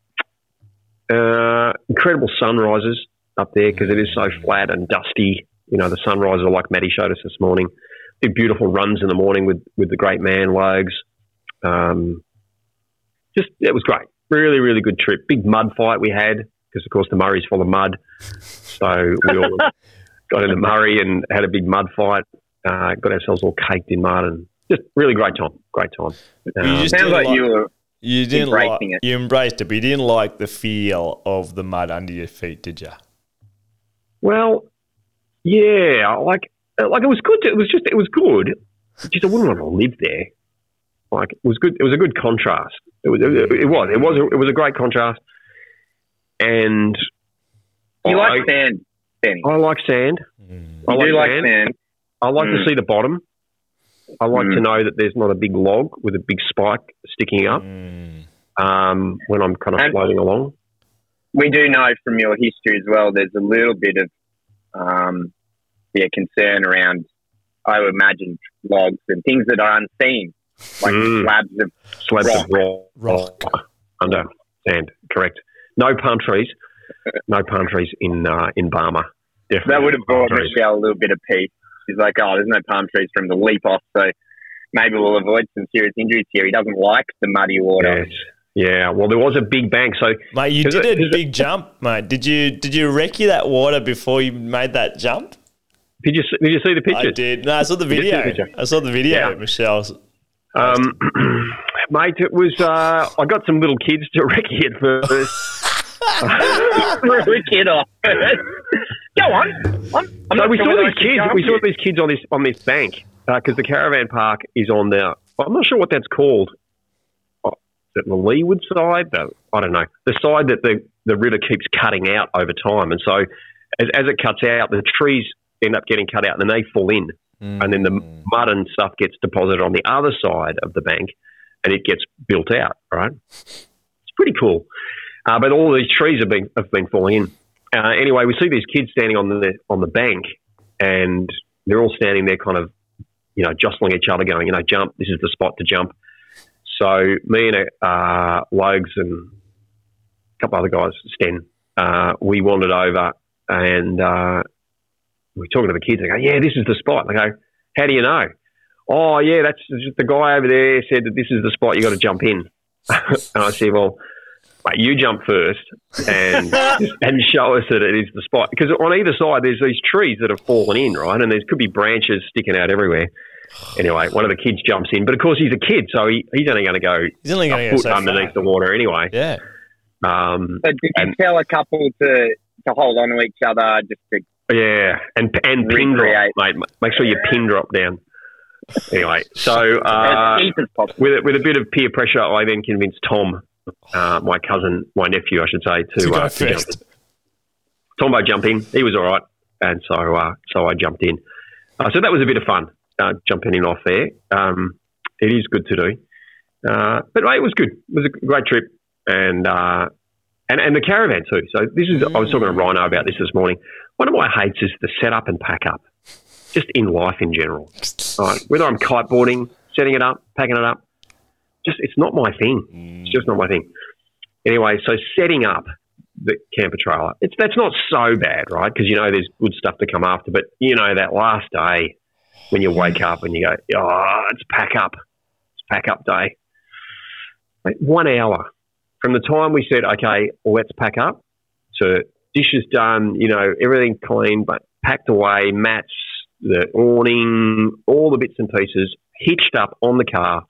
Speaker 4: uh, incredible sunrises up there because it is so flat and dusty. You know, the sunrises are like Maddie showed us this morning. Did beautiful runs in the morning with with the great man Logs. Um, just it was great. Really, really good trip. Big mud fight we had because of course the Murray's full of mud. So we all *laughs* got in the Murray and had a big mud fight. Uh, got ourselves all caked in mud and just really great time. Great time.
Speaker 2: You
Speaker 4: Um,
Speaker 2: just
Speaker 3: Sounds like
Speaker 2: like-
Speaker 3: you were.
Speaker 2: You didn't like
Speaker 3: it.
Speaker 2: you embraced it, but you didn't like the feel of the mud under your feet, did you?
Speaker 4: Well, yeah, I like like it was good. To, it was just it was good. Just I wouldn't want to live there. Like it was good. It was a good contrast. It was. It, it was. It was. A, it was a great contrast. And
Speaker 3: You
Speaker 4: I,
Speaker 3: like sand, Benny.
Speaker 4: I like sand. I
Speaker 3: You
Speaker 4: like
Speaker 3: do like
Speaker 4: sand.
Speaker 3: sand.
Speaker 4: I like
Speaker 3: Mm.
Speaker 4: to see the bottom. I like
Speaker 3: Mm.
Speaker 4: to know that there's not a big log with a big spike sticking up
Speaker 2: Mm.
Speaker 4: um, when I'm kind of
Speaker 3: And-
Speaker 4: floating along.
Speaker 3: we do know from your history as well. There's a little bit of um, yeah concern around. I would imagine logs and things that are unseen, like
Speaker 4: Mm.
Speaker 3: slabs of
Speaker 4: Slabs of rock,
Speaker 2: Rock.
Speaker 4: under sand. Correct. No palm trees. No palm trees in uh, in Barmah. Definitely.
Speaker 3: that would have
Speaker 4: no palm
Speaker 3: brought
Speaker 4: trees.
Speaker 3: Michelle a little bit of peace. She's like, oh, there's no palm trees for him to leap off, so maybe we'll avoid some serious injuries here. He doesn't like the muddy water.
Speaker 4: Yes. Yeah. Well, there was a big bank, so
Speaker 2: Mate, you did
Speaker 4: it-
Speaker 2: a
Speaker 4: is it-
Speaker 2: big jump, mate. Did you did you wreck you that water before you made that jump?
Speaker 4: Did you see- did you see the
Speaker 2: picture?
Speaker 4: I
Speaker 2: did. No, I saw the
Speaker 4: did see the
Speaker 2: video. I saw the video,
Speaker 4: Yeah.
Speaker 2: Michelle.
Speaker 4: Um, *clears throat* mate, it was. Uh, I got some little kids to *laughs* recce it first.
Speaker 3: Threw a kid off. Go on. I'm, I'm
Speaker 4: so
Speaker 3: not
Speaker 4: we saw these kids. We saw these kids on this on this bank because the caravan park is on the. I'm not sure what that's called. Oh, Is it the leeward side? The, I don't know. The side that the the river keeps cutting out over time, and so as, as it cuts out, the trees end up getting cut out, and then they fall in, and then the mud and stuff gets deposited on the other side of the bank, and it gets built out. Right? It's pretty cool. Uh, but all these trees have been have been falling in. Uh, anyway, we see these kids standing on the on the bank, and they're all standing there, kind of, you know, jostling each other, going, you know, jump. This is the spot to jump. So me and uh, Logs and a couple other guys, Sten, uh, we wandered over, and uh, we're talking to the kids. They go, "Yeah, this is the spot." They go, "How do you know?" Oh, yeah, that's just the guy over there said that this is the spot you got to jump in. *laughs* and I said, "Well." Mate, you jump first and *laughs* and show us that it is the spot because on either side there's these trees that have fallen in, right? And there could be branches sticking out everywhere. Anyway, one of the kids jumps in, but of course he's a kid, so he, he's only going to go
Speaker 2: He's only going
Speaker 4: a
Speaker 2: to go
Speaker 4: foot
Speaker 2: so
Speaker 4: underneath
Speaker 2: far.
Speaker 4: the water anyway.
Speaker 2: Yeah.
Speaker 4: Um,
Speaker 3: So did you
Speaker 4: And-
Speaker 3: tell a couple to to hold on to each other just to
Speaker 4: yeah, and and pin drop, mate. Make sure you pin drop down. Anyway, *laughs* so uh,
Speaker 3: as possible?
Speaker 4: with a, with a bit of peer pressure, I then convinced Tom, uh, my cousin, my nephew, I should say, to,
Speaker 2: To go
Speaker 4: uh, to jump
Speaker 2: first.
Speaker 4: Tombo jumped in. He was all right, and so uh, so I jumped in. Uh, so that was a bit of fun uh, jumping in off there. Um, it is good to do, uh, but mate, it was good. It was a great trip, and uh, and and the caravan too. So this is I was talking to mm. Rhino about this this morning. One of my hates is the setup and pack up, just in life in general. *laughs* Right, whether I'm kiteboarding, setting it up, packing it up, just it's not my thing. It's just not my thing. Anyway, so setting up the camper trailer, it's that's not so bad, right? Because you know there's good stuff to come after. But you know that last day when you wake up and you go, oh, it's pack up, it's pack up day. Mate, one hour from the time we said, okay, well, let's pack up, to dishes done, you know, everything clean, but packed away, mats, the awning, all the bits and pieces, hitched up on the car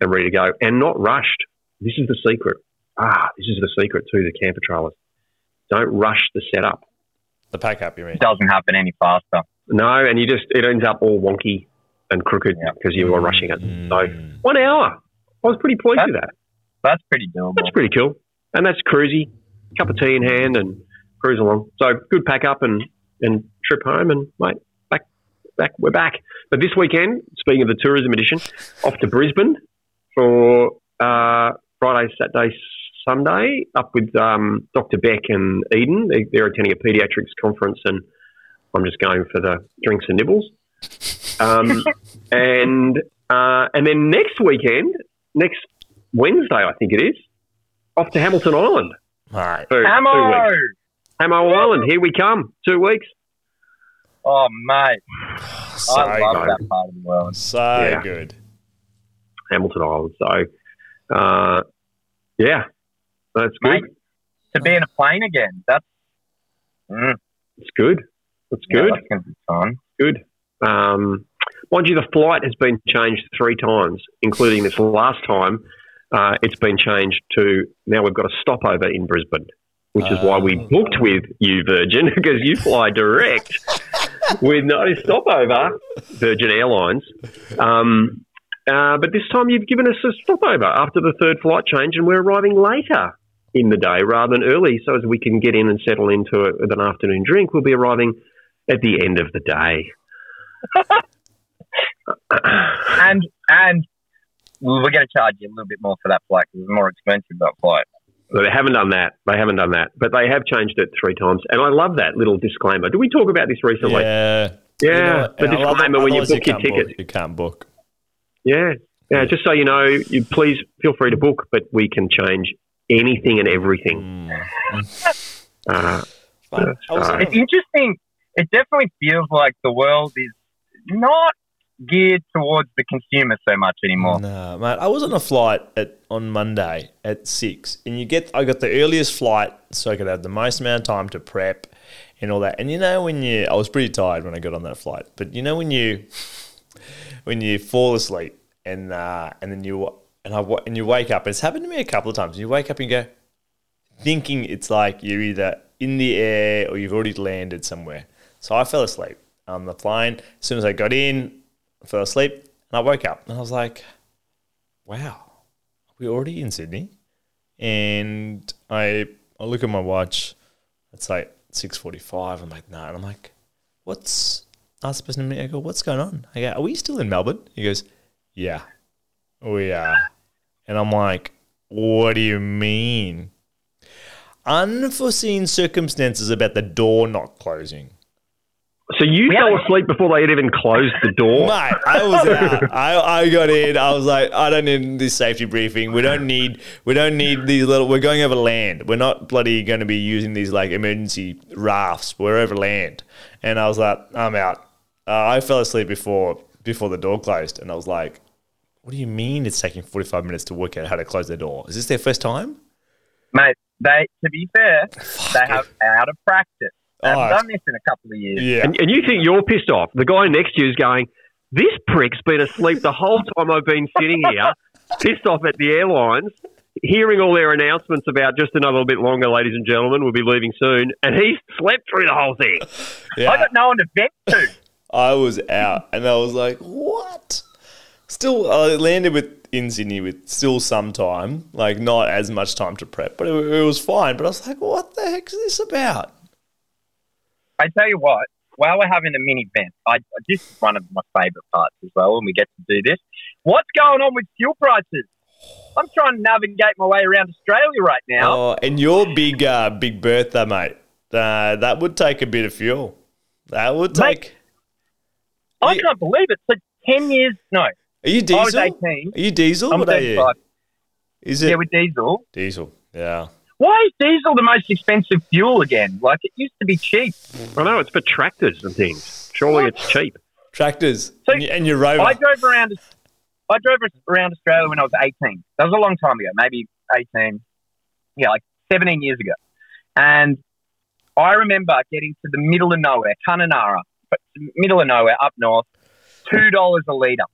Speaker 4: and ready to go, and not rushed. This is the secret. Ah, this is the secret to the camper trailers. Don't rush the setup.
Speaker 2: The pack up, you mean?
Speaker 3: It doesn't happen any faster.
Speaker 4: No, and you just it ends up all wonky and crooked
Speaker 3: Yeah.
Speaker 4: because you were rushing it. So
Speaker 2: Mm.
Speaker 4: one hour, I was pretty pleased with that.
Speaker 3: That's pretty doable.
Speaker 4: That's pretty cool, and that's cruisy. Cup of tea in hand and cruise along. So good pack up and and trip home and mate back back we're back. But this weekend, speaking of the tourism edition, off to Brisbane for uh, Friday, Saturday, Sunday, up with um, Dr. Beck and Eden. They, they're attending a paediatrics conference, and I'm just going for the drinks and nibbles. Um, *laughs* and uh, and then next weekend, next Wednesday, I think it is, off to Hamilton Island
Speaker 2: Mate.
Speaker 4: for two weeks. Hamo Island, here we come. Two weeks.
Speaker 3: Oh, mate.
Speaker 2: So
Speaker 3: I love
Speaker 2: good.
Speaker 3: that part of the world.
Speaker 2: So
Speaker 4: Yeah.
Speaker 2: good.
Speaker 4: Hamilton Island. So, uh, yeah, that's good.
Speaker 3: Mate. To be in a plane again, that's, mm,
Speaker 4: It's good. It's
Speaker 3: yeah,
Speaker 4: good.
Speaker 3: that's going to be fun.
Speaker 4: Good. Um, mind you, the flight has been changed three times, including this last time. Uh, it's been changed to now we've got a stopover in Brisbane, which is why we
Speaker 2: Oh.
Speaker 4: booked with you, Virgin, *laughs* because you fly direct with no stopover, Virgin Airlines. Um, uh, but this time you've given us a stopover after the third flight change, and we're arriving later in the day rather than early, so as we can get in and settle into it with an afternoon drink. We'll be arriving at the end of the day. *laughs*
Speaker 3: And and we're going to charge you a little bit more for that flight because it's more expensive that flight.
Speaker 4: But they haven't done that. They haven't done that. But they have changed it three times. And I love that little disclaimer. Did we talk about this recently?
Speaker 2: Yeah.
Speaker 4: Yeah,
Speaker 2: You know
Speaker 4: the
Speaker 2: And love
Speaker 4: disclaimer when you
Speaker 2: Otherwise
Speaker 4: book your ticket.
Speaker 2: book. You can't book.
Speaker 4: Yeah. Yeah, just so you know, you please feel free to book, but we can change anything and everything.
Speaker 2: Mm.
Speaker 4: Uh,
Speaker 2: But I was on
Speaker 3: It's interesting. It definitely feels like the world is not geared towards the consumer so much anymore.
Speaker 2: No, mate. I was on a flight at on Monday at six, and you get I got the earliest flight, so I could have the most amount of time to prep and all that. And you know when you, I was pretty tired when I got on that flight, but you know when you when you fall asleep and uh, and then you and I and you wake up. It's happened to me a couple of times. You wake up and you go thinking it's like you're either in the air or you've already landed somewhere. So I fell asleep on the plane. As soon as I got in, fell asleep and I woke up and I was like, wow, we're already in Sydney. And I I look at my watch, it's like 6.45. I'm like, no. And I'm like, what's, I was supposed to meet, I go, what's going on? I go, are we still in Melbourne? He goes, yeah, we are. And I'm like, what do you mean? Unforeseen circumstances about the door not closing.
Speaker 4: So you
Speaker 3: We
Speaker 4: fell
Speaker 3: haven't-
Speaker 4: asleep before they had even closed the door?
Speaker 2: Mate, I was out. I, I got in. I was like, I don't need this safety briefing. We don't need. We don't need these little. We're going over land. We're not bloody going to be using these like emergency rafts. We're over land. And I was like, I'm out. Uh, I fell asleep before before the door closed, and I was like, What do you mean it's taking 45 minutes to work out how to close the door? Is this their first time?
Speaker 3: Mate, they to be fair, they have out of practice. They
Speaker 2: Oh,
Speaker 3: haven't done this in a couple of years.
Speaker 2: Yeah.
Speaker 4: And, and you think you're pissed off. The guy next to you is going, This prick's been asleep the whole time I've been sitting here, *laughs* pissed off at the airlines, hearing all their announcements about just another little bit longer, ladies and gentlemen, we'll be leaving soon. And he's slept through the whole thing.
Speaker 2: yeah.
Speaker 3: I got no one to vent to.
Speaker 2: I was out, and I was like, "What?" Still, I landed with in Sydney with still some time, like not as much time to prep, but it, it was fine. But I was like, "What the heck is this about?"
Speaker 3: I tell you what, while we're having a mini vent, I this is one of my favourite parts as well when we get to do this. What's going on with fuel prices? I'm trying to navigate my way around Australia right now.
Speaker 2: Oh, and your big, uh, big Bertha, mate. Uh, that would take a bit of fuel. That would
Speaker 3: Mate,
Speaker 2: take.
Speaker 3: I
Speaker 2: yeah.
Speaker 3: can't believe it. So ten years? No,
Speaker 2: Are you
Speaker 3: I was
Speaker 2: diesel?
Speaker 3: eighteen.
Speaker 2: Are you diesel?
Speaker 3: I'm
Speaker 2: what are you?
Speaker 3: thirty-five.
Speaker 2: Is it
Speaker 3: Yeah, with diesel.
Speaker 2: diesel? Yeah.
Speaker 3: Why is diesel the most expensive fuel again? Like it used to be cheap.
Speaker 4: I know, it's for tractors and things. Surely it's cheap.
Speaker 2: Tractors
Speaker 3: So,
Speaker 2: and, you- and your rover.
Speaker 3: I drove around. I drove around Australia when I was 18. That was a long time ago, maybe 18. Yeah, like 17 years ago. And I remember getting to the middle of nowhere, Kununurra, but middle of nowhere, up north, two dollars a liter.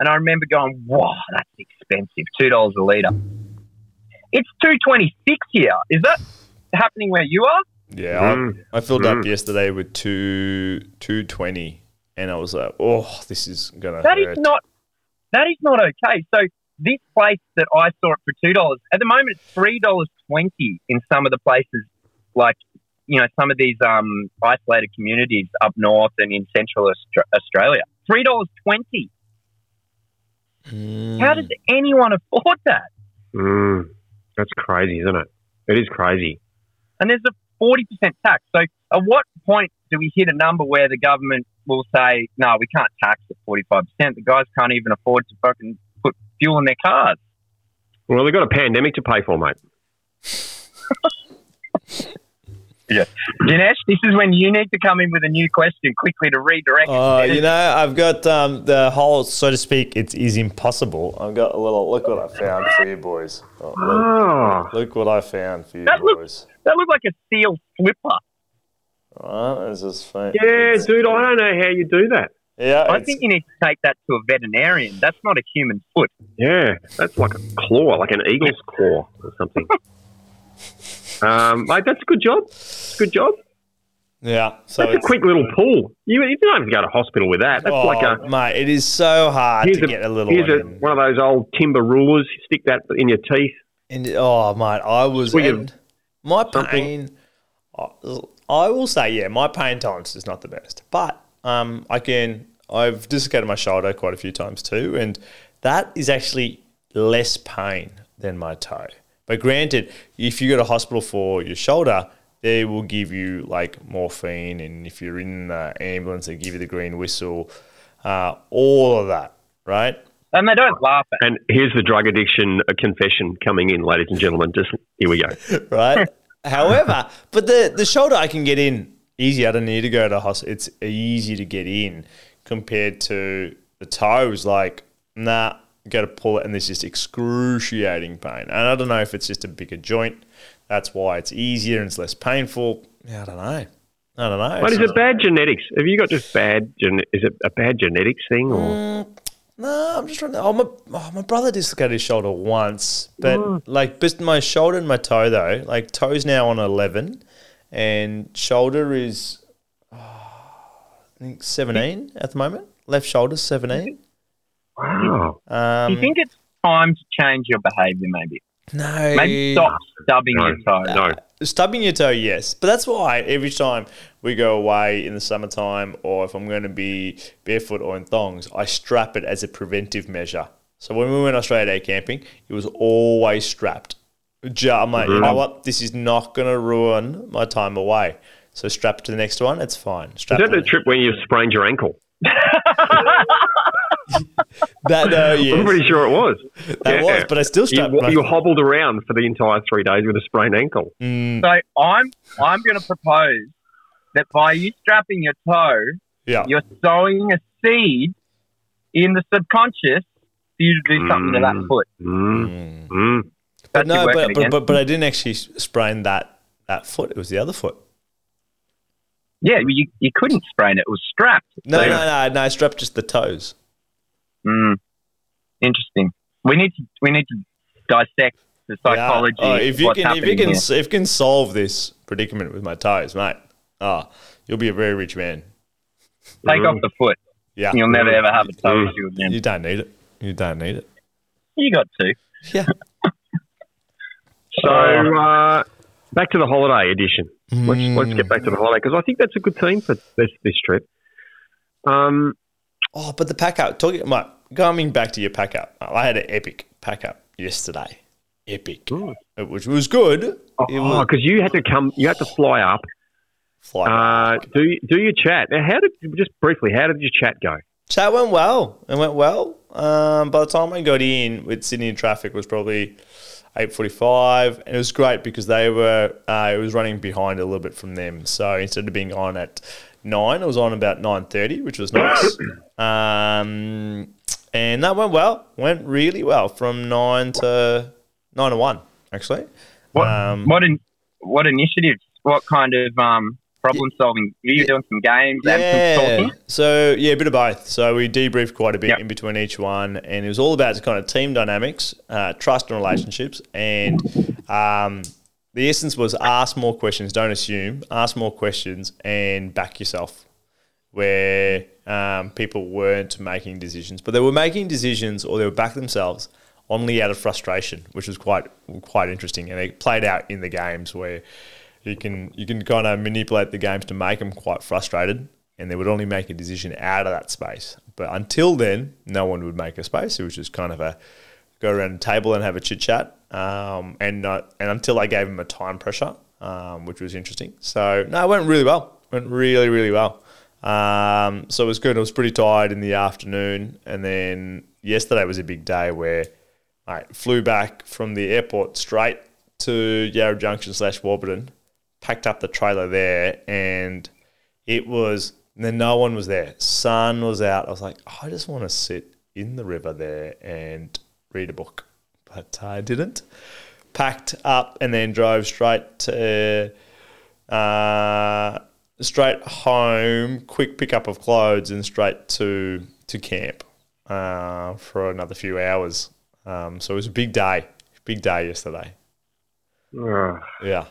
Speaker 3: And I remember going, "Wow, that's expensive. Two dollars a liter." It's two twenty six here. Is that happening where you are?
Speaker 2: Yeah,
Speaker 4: Mm.
Speaker 2: I, I filled up
Speaker 4: Mm.
Speaker 2: yesterday with two two twenty, and I was like, "Oh, this is gonna
Speaker 3: That
Speaker 2: hurt."
Speaker 3: is not that is not okay. So this place that I saw it for two dollars at the moment it's three dollars twenty in some of the places like you know some of these um, isolated communities up north and in central Australia. Three dollars twenty.
Speaker 2: Mm.
Speaker 3: How does anyone afford that?
Speaker 4: Mm, that's crazy, isn't it? It is crazy.
Speaker 3: And there's a forty percent tax. So at what point do we hit a number where the government will say, no, we can't tax at forty five percent? The guys can't even afford to fucking put fuel in their cars.
Speaker 4: Well, they've got a pandemic to pay for, mate. *laughs*
Speaker 3: Dinesh, this is when you need to come in with a new question quickly to redirect.
Speaker 2: Oh, you know, I've got um, the whole, so to speak, it is impossible. I've got a little, look what I found for you boys. Oh, look,
Speaker 4: Oh,
Speaker 2: look what I found for you
Speaker 3: That look-
Speaker 2: boys.
Speaker 3: that looked like a seal slipper.
Speaker 2: Right, this is fun.
Speaker 4: yeah, dude, I don't know how you do that.
Speaker 2: Yeah,
Speaker 3: I think you need to take that to a veterinarian. That's not a human foot.
Speaker 4: Yeah, that's like a claw, like an eagle's claw or something. *laughs* um, mate, that's a good job. Good job.
Speaker 2: yeah. So
Speaker 4: That's a quick little pull. You, you don't have to go to hospital with that. That's
Speaker 2: oh,
Speaker 4: like a
Speaker 2: mate, it is so hard to
Speaker 4: a,
Speaker 2: get a little
Speaker 4: here's
Speaker 2: one
Speaker 4: a, one of those old timber rulers. Stick that in your teeth.
Speaker 2: And oh, mate, I was and my pain. I- I will say, yeah, my pain tolerance is not the best, but um, I can I've dislocated my shoulder quite a few times too, and that is actually less pain than my toe. But granted, if you go to hospital for your shoulder, they will give you like morphine, and if you're in the ambulance, they give you the green whistle, uh, all of that, right?
Speaker 5: And they don't laugh at
Speaker 4: And here's the drug addiction uh, confession coming in, ladies and gentlemen. Just here we go. *laughs*
Speaker 2: right? However, but the the shoulder I can get in easy. I don't need to go to hospital. It's easy to get in compared to the toes. Like, nah, got to pull it, and there's just excruciating pain. And I don't know if it's just a bigger joint. That's why it's easier and it's less painful. Yeah, I don't know. I don't know.
Speaker 4: But is it bad genetics? Have you got just bad? Gen- is it a bad genetics thing, or mm,
Speaker 2: No, I'm just trying to. Oh, my, oh, my brother dislocated his shoulder once, but oh. like, just my shoulder and my toe though. Like, toe's now on eleven, and shoulder is, oh, I think seventeen at the moment. Left shoulder's seventeen.
Speaker 4: Wow?
Speaker 2: Um,
Speaker 5: Do you think it's time to change your behaviour, maybe?
Speaker 2: no,
Speaker 5: Maybe stop stubbing
Speaker 4: No,
Speaker 5: your toe.
Speaker 4: no.
Speaker 2: Stubbing your toe, yes, but that's why every time we go away in the summertime, or if I'm going to be barefoot or in thongs, I strap it as a preventive measure. So when we went Australia Day camping, it was always strapped. Ju- I'm like, you know what? This is not going to ruin my time away. So strap to the next one. It's fine. Strap
Speaker 4: Is that
Speaker 2: it-
Speaker 4: the trip when you sprained your ankle? *laughs* *laughs*
Speaker 2: that? No,
Speaker 4: I'm pretty sure it was.
Speaker 2: that
Speaker 4: Yeah.
Speaker 2: was. But I still
Speaker 4: You,
Speaker 2: strapped. my-
Speaker 4: you hobbled around for the entire three days with a sprained ankle.
Speaker 2: Mm,
Speaker 5: So I'm I'm going to propose that by you strapping your toe,
Speaker 2: yeah.
Speaker 5: you're sowing a seed in the subconscious for you to do something to that
Speaker 4: Mm.
Speaker 5: foot.
Speaker 4: Mm.
Speaker 2: Mm.
Speaker 4: Mm.
Speaker 2: But no, but, but, but but I didn't actually sprain that that foot. It was the other foot.
Speaker 5: Yeah, you, you couldn't sprain it. It was strapped.
Speaker 2: No,
Speaker 5: So-
Speaker 2: no, no, no. I strapped just the toes.
Speaker 5: Mm, interesting. We need to we need to dissect the psychology.
Speaker 2: Yeah. Oh, if you can, if you can,
Speaker 5: here.
Speaker 2: if you can solve this predicament with my toes, mate, oh, you'll be a very rich man.
Speaker 5: take
Speaker 4: Mm.
Speaker 5: off the foot,
Speaker 2: Yeah,
Speaker 5: you'll never ever have a toe
Speaker 4: Mm.
Speaker 5: issue again.
Speaker 2: you don't need it. You don't need it.
Speaker 5: You got two.
Speaker 2: Yeah. *laughs*
Speaker 4: So uh, back to the holiday edition. Let's let's
Speaker 2: Mm.
Speaker 4: get back to the holiday because I think that's a good theme for this this trip. Um,
Speaker 2: Oh, but the pack up. Talking, mate, going back to your pack up. I had an epic pack up yesterday. Epic, which was good.
Speaker 4: Oh, because you had to come, you had to fly up,
Speaker 2: fly.
Speaker 4: uh, do do your chat. Now, how did just briefly? How did your chat go?
Speaker 2: Chat went well. It went well. Um, by the time I got in with Sydney traffic was probably eight forty-five, and it was great because they were. Uh, it was running behind a little bit from them. So instead of being on at nine, it was on about nine thirty, which was nice. *coughs* um, and that went well. Went really well from nine to nine to one, actually.
Speaker 5: What
Speaker 2: Um,
Speaker 5: what in, what initiatives? What kind of um, problem solving? Were you doing some games and some talking?
Speaker 2: So yeah, a bit of both. So we debriefed quite a bit
Speaker 5: Yep.
Speaker 2: in between each one, and it was all about kind of team dynamics, uh, trust and relationships, and um, the essence was ask more questions, don't assume, ask more questions, and back yourself. Where um, people weren't making decisions, but they were making decisions or they were back themselves only out of frustration, which was quite quite interesting, and it played out in the games where you can you can kind of manipulate the games to make them quite frustrated, and they would only make a decision out of that space. But until then, no one would make a space. It was just kind of a go around table and have a chit chat, um, and uh, and until I gave them a time pressure, um, which was interesting. So no, it went really well. Went really really well. Um, so it was good. I was pretty tired in the afternoon, and then yesterday was a big day where I flew back from the airport straight to Yarra Junction slash Warburton, packed up the trailer there, and it was then no one was there. Sun was out. I was like, I just want to sit in the river there and read a book, but I didn't. Packed up and then drove straight to uh, straight home, quick pickup of clothes, and straight to to camp uh, for another few hours. Um, so it was a big day, big day yesterday.
Speaker 4: Uh,
Speaker 2: Yeah.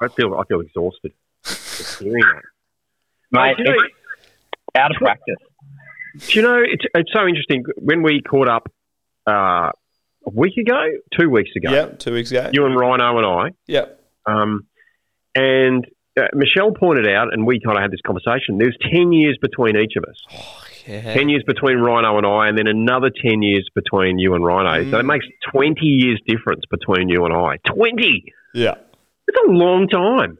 Speaker 4: I feel I feel exhausted. hearing that.
Speaker 5: Mate,
Speaker 4: you know-
Speaker 5: out of practice.
Speaker 4: Do you know, it's, it's so interesting. When we caught up uh, a week ago, two weeks ago,
Speaker 2: Yeah, two weeks ago.
Speaker 4: you and Rhino and I,
Speaker 2: yeah.
Speaker 4: um, and uh, Michelle pointed out, and we kind of had this conversation, there's 10 years between each of us.
Speaker 2: Yeah.
Speaker 4: 10 years between Rhino and I, and then another 10 years between you and Rhino. So
Speaker 2: Mm.
Speaker 4: it makes 20 years difference between you and I. 20!
Speaker 2: Yeah.
Speaker 4: That's a long time.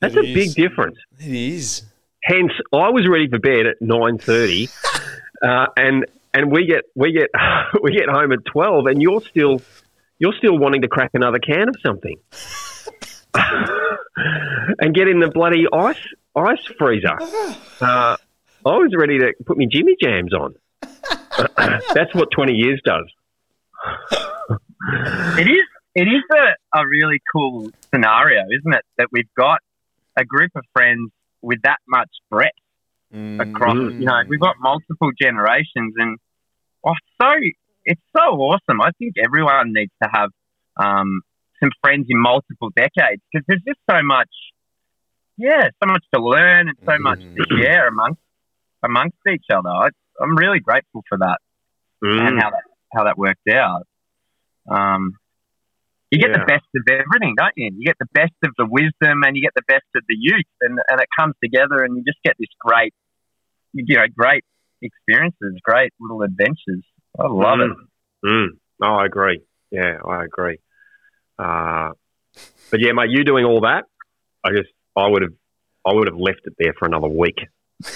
Speaker 4: That's
Speaker 2: It
Speaker 4: a big difference.
Speaker 2: It is.
Speaker 4: Hence, I was ready for bed at 9.30, *laughs* uh, and and we get we get *laughs* we get home at 12, and you're still you're still wanting to crack another can of something. *laughs* and get in the bloody ice ice freezer. Uh, *laughs* I was ready to put my Jimmy Jams on. *laughs* That's what 20 years does.
Speaker 3: It is. It is a, a really cool scenario, isn't it? That we've got a group of friends with that much breadth across.
Speaker 4: Mm.
Speaker 3: You know, we've got multiple generations, and oh, so it's so awesome. I think everyone needs to have um, some friends in multiple decades because there's just so much. Yeah, so much to learn and so much to share amongst amongst each other. I, I'm really grateful for that
Speaker 4: Mm.
Speaker 3: and how that how that worked out. Um, you get
Speaker 4: Yeah.
Speaker 3: the best of everything, don't you? You get the best of the wisdom, and you get the best of the youth, and, and it comes together, and you just get this great, you know, great experiences, great little adventures. I love it.
Speaker 4: Mm. No, I agree. Yeah, I agree. Uh, but yeah, mate, you doing all that? I guess I would have, I would have left it there for another week, *laughs*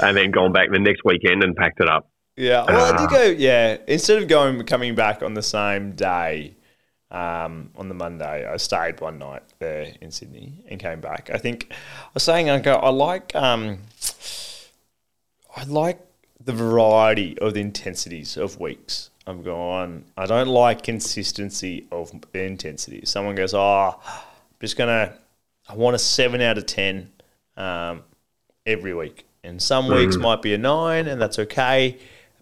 Speaker 4: and then gone back the next weekend and packed it up.
Speaker 2: Yeah. Well, I did go. Yeah. Instead of going coming back on the same day, um, on the Monday, I stayed one night there in Sydney and came back. I think I was saying I go. I like. Um, I like the variety of the intensities of weeks. I'm going. I don't like consistency of intensity. Someone goes, "Oh, I'm just gonna. I want a seven out of ten um, every week, and some weeks might be a nine, and that's okay.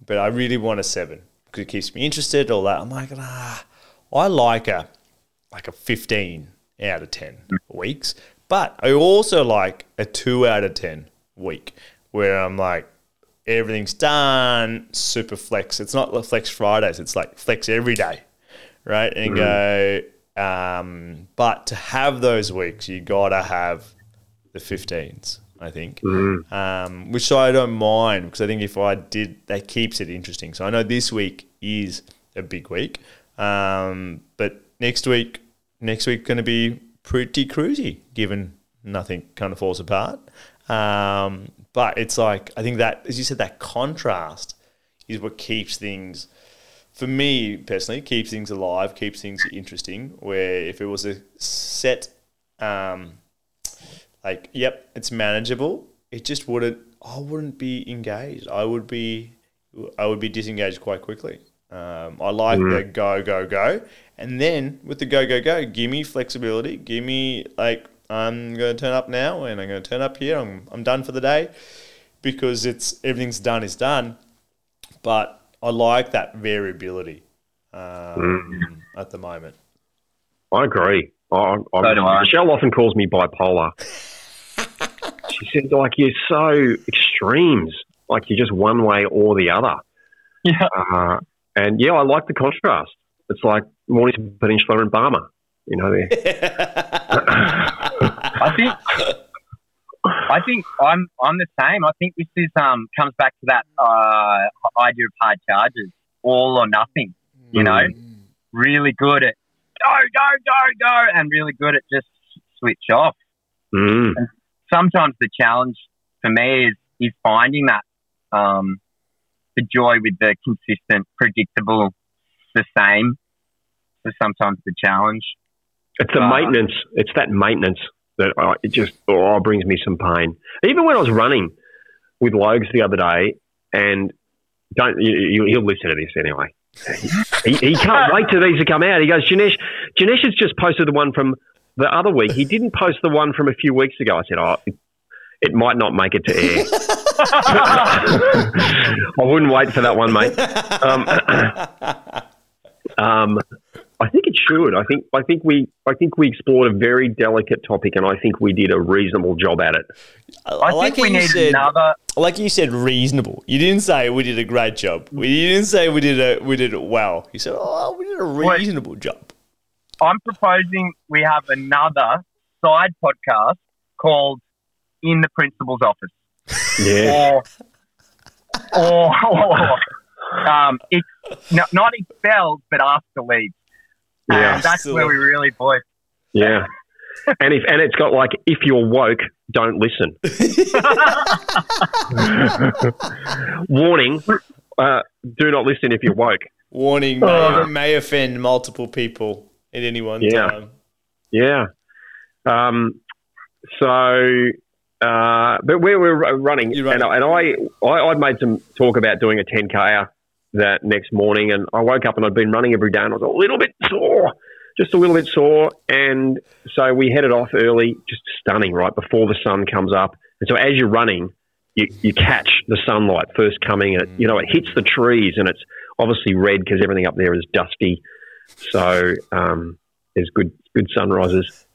Speaker 2: But I really want a seven because it keeps me interested. All that. I'm like, ah, I like a like a 15 out of 10 weeks, but I also like a two out of 10 week where I'm like, everything's done, super flex. It's not like flex Fridays, it's like flex every day, right? And go, um, but to have those weeks, you gotta have the 15s, I think, um, which I don't mind because I think if I did, that keeps it interesting. So I know this week is a big week, um, but next week, next week going to be pretty cruisy, given nothing kind of falls apart. Um, but it's like I think that, as you said, that contrast is what keeps things for me personally keeps things alive, keeps things interesting. Where if it was a set, um, like yep, it's manageable, it just wouldn't. I wouldn't be engaged. I would be, I would be disengaged quite quickly. Um, I like the go go go, and then with the go go go, give me flexibility. Give me like I'm going to turn up now, and I'm going to turn up here. I'm I'm done for the day because it's everything's done is done. But I like that variability um, at the moment.
Speaker 4: I agree. I, I,
Speaker 3: So I.
Speaker 4: Michelle often calls me bipolar. *laughs* she says, like, you're so extremes. Like, you're just one way or the other.
Speaker 3: Yeah.
Speaker 4: Uh, and yeah, I like the contrast. It's like Mornington Peninsula and Barmah. You know, they're- *laughs* *laughs*
Speaker 3: I think I think I'm I'm the same. I think this is um comes back to that uh, idea of hard charges, all or nothing. You know, really good at go go go go, and really good at just switch off.
Speaker 4: Mm.
Speaker 3: Sometimes the challenge for me is is finding that um, the joy with the consistent, predictable, the same. So sometimes the challenge.
Speaker 4: It's the
Speaker 3: Uh,
Speaker 4: maintenance. It's that maintenance that uh, it just oh, brings me some pain. Even when I was running with Logs the other day, and don't you, you, he'll listen to this anyway. he, he can't *laughs* wait till these to come out. He goes, Janesh, Janesh has just posted the one from the other week. He didn't post the one from a few weeks ago. I said, oh, it, it might not make it to air. *laughs* *laughs* I wouldn't wait for that one, mate. Um, *clears throat* um, I think it should. I think I think we I think we explored a very delicate topic, and I think we did a reasonable job at it.
Speaker 2: I,
Speaker 3: I
Speaker 2: like
Speaker 3: think we
Speaker 2: you
Speaker 3: need
Speaker 2: said,
Speaker 3: another.
Speaker 2: like you said, reasonable. You didn't say we did a great job. We- You didn't say we did a we did it well. You said, oh, we did a
Speaker 3: Wait.
Speaker 2: reasonable job.
Speaker 3: I'm proposing we have another side podcast called in the principal's office.
Speaker 4: Yeah.
Speaker 3: Or, or, um, it's not, not expelled, but asked to leave.
Speaker 4: Yeah.
Speaker 3: And that's where we really boy.
Speaker 4: Yeah. And if and it's got like if you're woke, don't listen. *laughs* Warning: uh, Do not listen if you're woke.
Speaker 2: Warning may, may offend multiple people at any one
Speaker 4: Yeah.
Speaker 2: time.
Speaker 4: Yeah. Um, so, uh, but we were running,
Speaker 2: You're
Speaker 4: and,
Speaker 2: running.
Speaker 4: and I, I, I'd made some talk about doing a 10K that next morning, and I woke up and I'd been running every day, and I was a little bit sore, just a little bit sore. And so we headed off early, just stunning, right, before the sun comes up. And so as you're running, you, you catch the sunlight first coming, and it, you know, it hits the trees, and it's obviously red because everything up there is dusty. So, um, there's good good sunrises,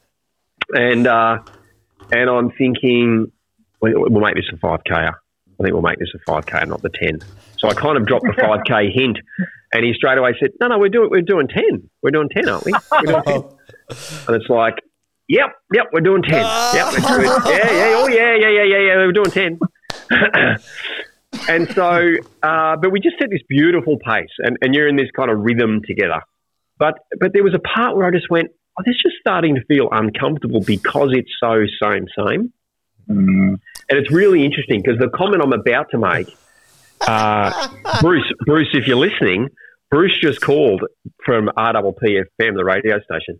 Speaker 4: and uh, and I'm thinking we'll, we'll make this a five k. I think we'll make this a five k, not the ten. So I kind of dropped the five k *laughs* hint, and he straight away said, "No, no, we're doing we're doing ten. We're doing ten, aren't we? We're doing 10. *laughs* And it's like, "Yep, yep, we're doing ten. Yep, we're doing, *laughs* yeah, yeah, oh yeah, yeah, yeah, yeah, yeah, we're doing ten. and so, uh, but we just set this beautiful pace, and, and you're in this kind of rhythm together. But but there was a part where I just went, oh, this is just starting to feel uncomfortable because it's so same same. And it's really interesting because the comment I'm about to make, uh, *laughs* Bruce, Bruce, if you're listening, Bruce just called from RPPFM, the radio station.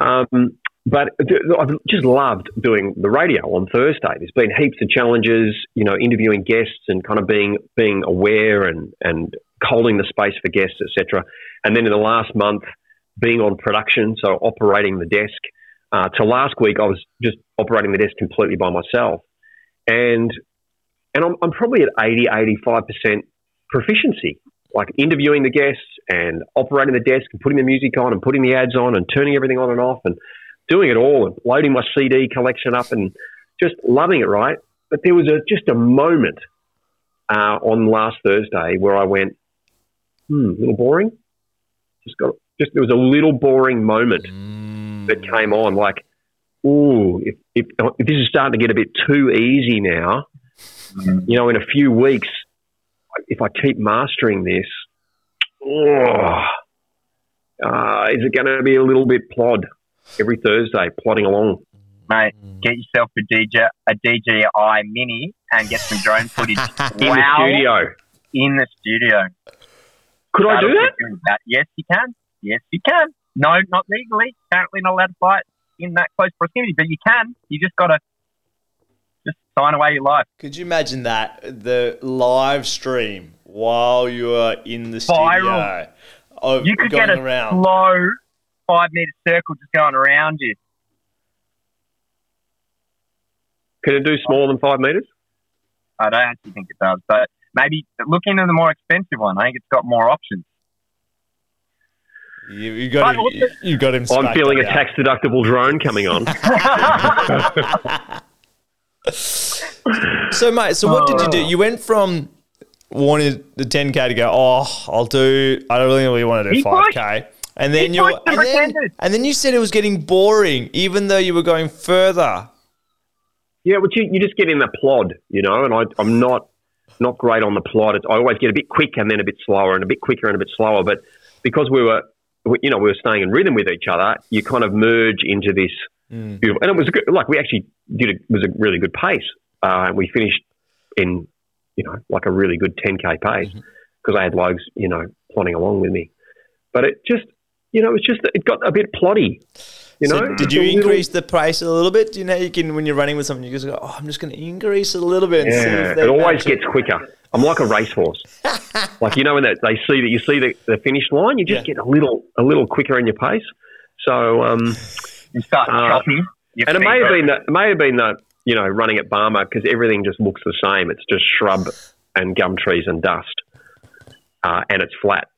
Speaker 4: Um, but I've just loved doing the radio on Thursday. There's been heaps of challenges, you know, interviewing guests and kind of being being aware and and holding the space for guests, etc. And then in the last month, being on production, so operating the desk. Uh, to last week, I was just operating the desk completely by myself, and and I'm, I'm probably at 80, 85 percent proficiency, like interviewing the guests and operating the desk and putting the music on and putting the ads on and turning everything on and off and doing it all and loading my CD collection up and just loving it, right? But there was a just a moment uh, on last Thursday where I went, hmm, a little boring. Just got just there was a little boring moment that came on, like, ooh, if, if if this is starting to get a bit too easy now, you know, in a few weeks, if I keep mastering this, oh, uh, is it going to be a little bit plod every Thursday, plodding along?
Speaker 3: Mate, get yourself a DJ, a DJI Mini, and get some drone footage *laughs*
Speaker 4: In the studio.
Speaker 3: In the studio.
Speaker 4: Could I do
Speaker 3: That'll
Speaker 4: that?
Speaker 3: that. Yes, you can. Yes, you can. No, not legally. Apparently, not allowed to fly it in that close proximity, but you can. You just got to just sign away your life.
Speaker 2: Could you imagine that the live stream while you are in the studio of
Speaker 3: You could
Speaker 2: going
Speaker 3: get a
Speaker 2: around?
Speaker 3: slow five meter circle just going around you.
Speaker 4: Can it do smaller than five meters?
Speaker 3: I don't actually think it does, but maybe look into the more expensive one. I think it's got more options.
Speaker 2: You, you got
Speaker 3: But
Speaker 2: him. You got him.
Speaker 4: I'm feeling a tax deductible drone coming on. *laughs*
Speaker 2: So, mate, so what did you
Speaker 3: Oh.
Speaker 2: do? You went from wanting the 10k to go. Oh, I'll do. I don't really, really want to do
Speaker 3: He
Speaker 2: 5k. And then you,
Speaker 3: pushed
Speaker 2: and then, and then you said it was getting boring, even though you were going further.
Speaker 4: yeah, but you, you just get in the plod, you know, and I, I'm not not great on the plod. It's, I always get a bit quick and then a bit slower and a bit quicker and a bit slower. But because we were, we- you know, we were staying in rhythm with each other, you kind of merge into this beautiful. And it was good, like we actually did a, it was a really good pace. Uh, and we finished in, you know, like a really good 10k pace because I had Logs, you know, plodding along with me. But it just, you know, it's just it got a bit ploddy. You
Speaker 2: So
Speaker 4: know,
Speaker 2: did you
Speaker 4: a little-
Speaker 2: increase the price a little bit? Do you know you can when you're running with someone, you just go, "Oh, I'm just going to increase it a little bit." And see
Speaker 4: Yeah, it always gets quicker. I'm like a racehorse. *laughs* like you know when that they see that you see the, the finish line, you just
Speaker 2: Yeah.
Speaker 4: get a little a little quicker in your pace. So um, *sighs*
Speaker 3: You start
Speaker 4: Uh,
Speaker 3: chopping.
Speaker 4: and it may have been that it may have been that you know running at Barmah because everything just looks the same. It's just shrub and gum trees and dust, uh, and it's flat.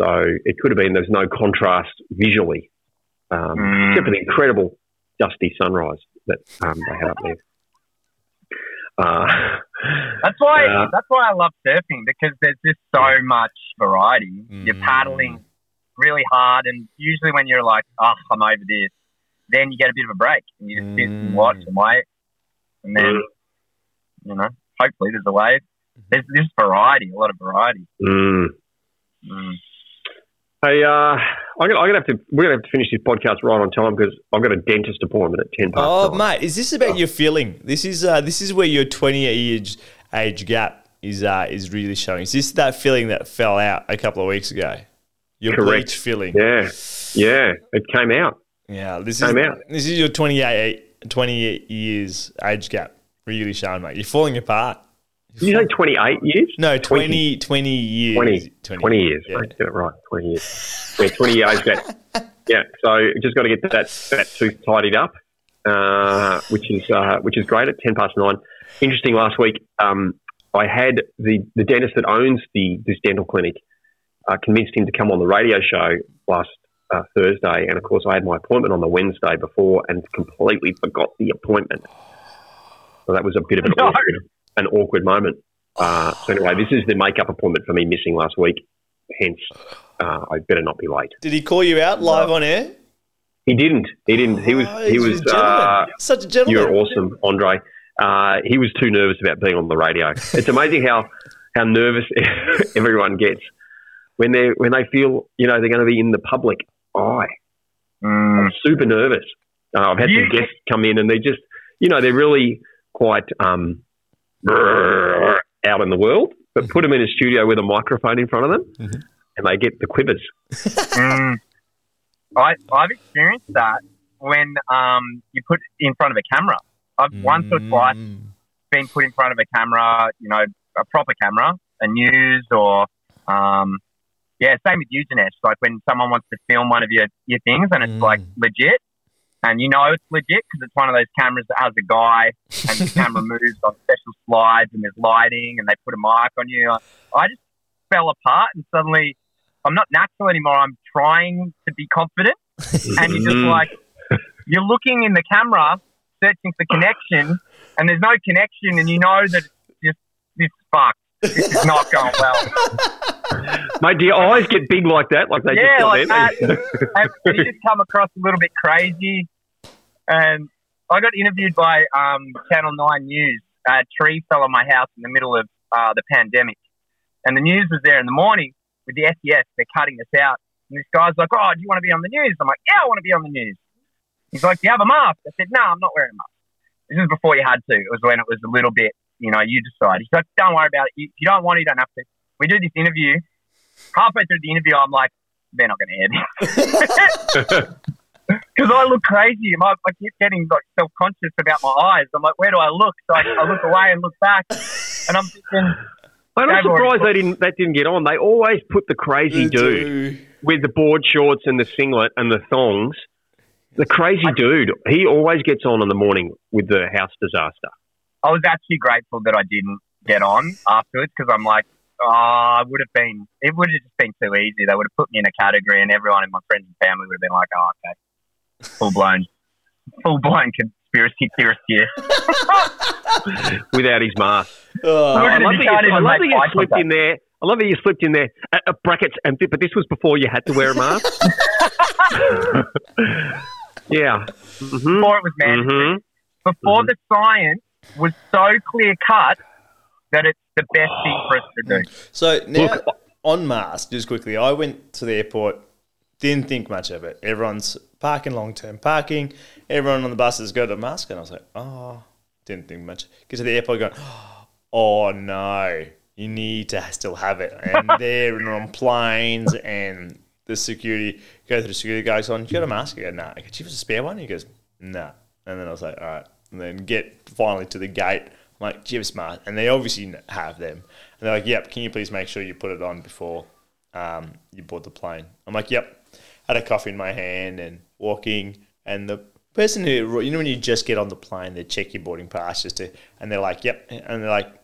Speaker 4: So it could have been there's no contrast visually, um,
Speaker 3: Mm.
Speaker 4: except for the incredible dusty sunrise that um, they had up there. Uh,
Speaker 3: That's why. *laughs*
Speaker 4: Uh,
Speaker 3: that's why I love surfing because there's just so much variety. You're
Speaker 2: Mm.
Speaker 3: paddling really hard, and usually when you're like, "Oh, I'm over this," then you get a bit of a break and you just sit and
Speaker 2: Mm.
Speaker 3: watch and wait. and then
Speaker 4: Mm.
Speaker 3: you know, hopefully there's a wave. There's this variety, a lot of variety.
Speaker 4: Hey, uh, I'm gonna, I'm gonna have to. We're gonna have to finish this podcast right on time because I've got a dentist appointment at ten past.
Speaker 2: Oh,
Speaker 4: nine.
Speaker 2: mate, is this about your feeling? This is uh, this is where your 20 age age gap is uh, is really showing. Is this that feeling that fell out a couple of weeks ago? Your
Speaker 4: Correct.
Speaker 2: bleach feeling.
Speaker 4: Yeah, yeah, it came out.
Speaker 2: Yeah, this is
Speaker 4: Came out.
Speaker 2: this is your 28 20 years age gap really showing, mate. You're falling apart.
Speaker 4: Did you say 28 years?
Speaker 2: No, 20, 20 years.
Speaker 4: 20, 20, years.
Speaker 2: Yeah.
Speaker 4: Mate, get it right. 20 years. Yeah, 20 years. That, yeah, so just got to get that, that tooth tidied up, uh, which is uh, which is great at 10 past nine. Interesting, last week um, I had the, the dentist that owns the this dental clinic uh, convinced him to come on the radio show last uh, Thursday. And of course, I had my appointment on the Wednesday before and completely forgot the appointment. So that was a bit of an, *laughs*
Speaker 3: No.
Speaker 4: Awkward, an awkward moment. Uh, so anyway, this is the makeup appointment for me missing last week. Hence, uh, I better not be late.
Speaker 2: Did he call you out live on air?
Speaker 4: He didn't. He didn't. He was.
Speaker 2: Oh,
Speaker 4: He was.
Speaker 2: a.
Speaker 4: Uh,
Speaker 2: Such a gentleman.
Speaker 4: you're awesome, Andre. Uh, he was too nervous about being on the radio. It's amazing how how nervous *laughs* everyone gets when they when they feel you know they're going to be in the public eye.
Speaker 3: Mm.
Speaker 4: I'm super nervous. Uh, I've had
Speaker 3: You-
Speaker 4: some guests come in and they just you know they're really quite um, out in the world, but put them in a studio with a microphone in front of them,
Speaker 2: Mhm.
Speaker 4: and they get the quivers. *laughs*
Speaker 3: Mm. I, I've experienced that when um, you put in front of a camera. I've once or twice
Speaker 2: Mm.
Speaker 3: been put in front of a camera, you know, a proper camera, a news or, um, yeah, same with you, Dinesh. Like when someone wants to film one of your, your things and it's
Speaker 2: Mm.
Speaker 3: like legit and you know it's legit because it's one of those cameras that has a guy and the camera *laughs* moves on special slides and there's lighting and they put a mic on you. I just fell apart and suddenly I'm not natural anymore. I'm trying to be confident and you're just
Speaker 4: Mhm.
Speaker 3: like, you're looking in the camera, searching for connection, and there's no connection, and you know that it's just this fucked. This is not going well. *laughs*
Speaker 4: Mate, do your eyes get big like that? Like they
Speaker 3: Yeah,
Speaker 4: just got
Speaker 3: like
Speaker 4: in?
Speaker 3: that. *laughs* and you just come across a little bit crazy. And I got interviewed by um, Channel 9 News. A tree fell on my house in the middle of uh, the pandemic. And the news was there in the morning with the SES. They're cutting us out. And this guy's like, Oh, do you want to be on the news? I'm like, Yeah, I want to be on the news. He's like, Do you have a mask? I said, No, I'm not wearing a mask. This is before you had to. It was when it was a little bit, you know, you decide. He's like, Don't worry about it. If you don't want to, you don't have to. We do this interview. Halfway through the interview, I'm like, They're not going to air this. *laughs* *laughs* *laughs* Because I look crazy. I, I keep getting like self conscious about my eyes. I'm like, where do I look? So I, I look away and look back, and I'm thinking, *laughs*
Speaker 4: I'm
Speaker 3: They've
Speaker 4: surprised they didn't that didn't get on. They always put the crazy
Speaker 2: They
Speaker 4: dude with the board shorts and the singlet and the thongs. The crazy dude, he always gets on in the morning with the house disaster.
Speaker 3: I was actually grateful that I didn't get on afterwards because I'm like, ah, oh, I would have been, it would have just been too easy. They would have put me in a category, and everyone in my friends and family would have been like, oh, okay, full blown, full blown conspiracy theorist here. *laughs*
Speaker 4: without his mask.
Speaker 2: Oh,
Speaker 3: Where
Speaker 4: I love that you, I love
Speaker 3: make
Speaker 4: that you slipped
Speaker 3: contact.
Speaker 4: in there. I love that you slipped in there uh, uh, brackets and but this was before you had to wear a mask. *laughs* yeah. hmm
Speaker 3: Before it was mandatory.
Speaker 4: hmm
Speaker 3: Before
Speaker 4: Mhm.
Speaker 3: the science was so clear cut that it's the best thing for us to do.
Speaker 2: So now
Speaker 4: Look-
Speaker 2: on mask, just quickly, I went to the airport, didn't think much of it. Everyone's parking long term parking. Everyone on the buses got a mask, and I was like, oh, didn't think much. Get to the airport, going, *gasps* oh no, you need to still have it. And *laughs* they're on planes, and the security go to the security guys on. You got a mask? I go, nah. I go, do you have a spare one? He goes, nah. And then I was like, all right. And then get finally to the gate. I'm like, do you have a smart? And they obviously have them. And they're like, yep, can you please make sure you put it on before um, you board the plane? I'm like, yep. Had a coffee in my hand and walking. And the person who, you know, when you just get on the plane, they check your boarding pass just to, and they're like, yep. And they're like,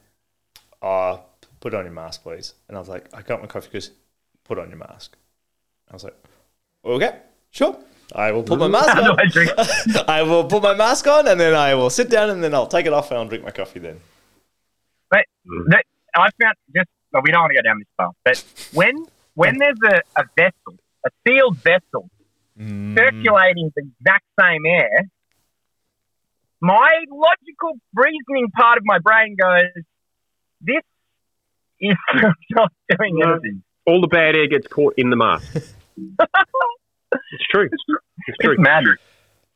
Speaker 2: oh, put on your mask, please. And I was like, I got my coffee because put on your mask. I was like, okay, sure. I will put my *laughs* mask on.
Speaker 3: I? *laughs*
Speaker 2: I will put my mask on and then I will sit down and then I'll take it off and I'll drink my coffee then.
Speaker 3: But that, I found just well, we don't want to go down this path, but when when *laughs* there's a, a vessel, a sealed vessel,
Speaker 2: Mm.
Speaker 3: circulating the exact same air, my logical reasoning part of my brain goes, this is *laughs* not doing
Speaker 4: No.
Speaker 3: anything.
Speaker 4: All the bad air gets caught in the mask. *laughs* it's true. It's true.
Speaker 3: It's madness.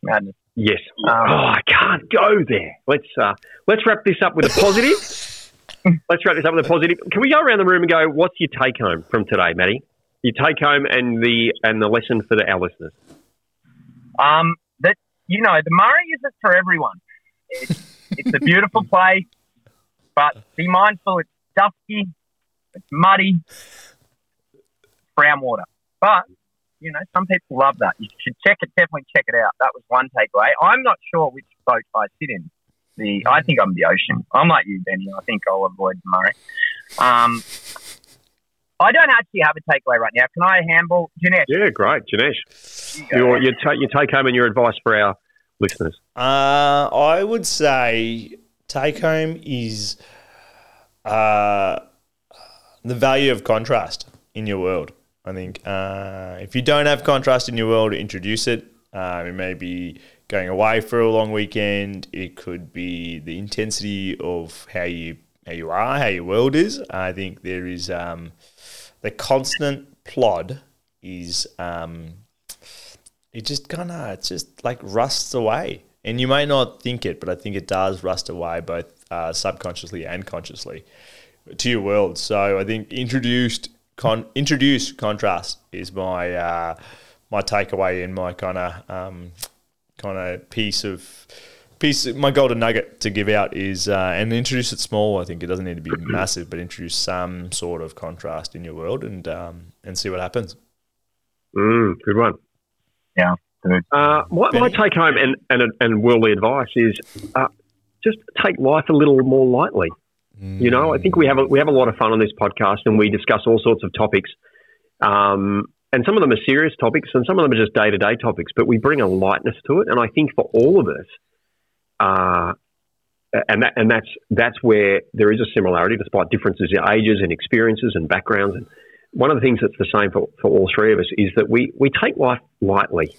Speaker 3: Madness.
Speaker 4: Yes.
Speaker 3: Um,
Speaker 4: oh, I can't go there. Let's uh, let's wrap this up with a positive. *laughs* let's wrap this up with a positive. Can we go around the room and go? What's your take home from today, Maddie? Your take home and the and the lesson for the, our listeners.
Speaker 3: Um, that you know, the Murray isn't for everyone. It's, it's a beautiful *laughs* place, but be mindful. It's dusty, it's muddy, brown water. But you know, some people love that. You should check it. Definitely check it out. That was one takeaway. I'm not sure which boat I sit in. The I think I'm the ocean. I'm like you, Benny. I think I'll avoid the Murray. Um, I don't actually have a takeaway right now. Can I handle Janesh?
Speaker 4: Yeah, great, Janesh.
Speaker 3: you go.
Speaker 4: Your your, ta- your take home and your advice for our listeners.
Speaker 2: Uh, I would say take home is uh, the value of contrast in your world. I think uh, if you don't have contrast in your world, introduce it. Uh, it may be going away for a long weekend. It could be the intensity of how you how you are, how your world is. I think there is um, the constant plod is um, it just kind of it just like rusts away. And you may not think it but i think it does rust away both uh, subconsciously and consciously to your world. So i think introduced con- introduce contrast is my uh, my takeaway and my kind of um, kind of piece of piece my golden nugget to give out is uh, and introduce it small i think it doesn't need to be *clears throat* massive but introduce some sort of contrast in your world and um, and see what happens
Speaker 4: Mm, good one.
Speaker 3: Yeah.
Speaker 4: Uh, my, my take home and, and, and worldly advice is uh, just take life a little more lightly. You know, I think we have a, we have a lot of fun on this podcast, and we discuss all sorts of topics. Um, and some of them are serious topics, and some of them are just day to day topics. But we bring a lightness to it, and I think for all of us, uh, and that and that's that's where there is a similarity, despite differences in ages and experiences and backgrounds. And one of the things that's the same for, for all three of us is that we we take life lightly.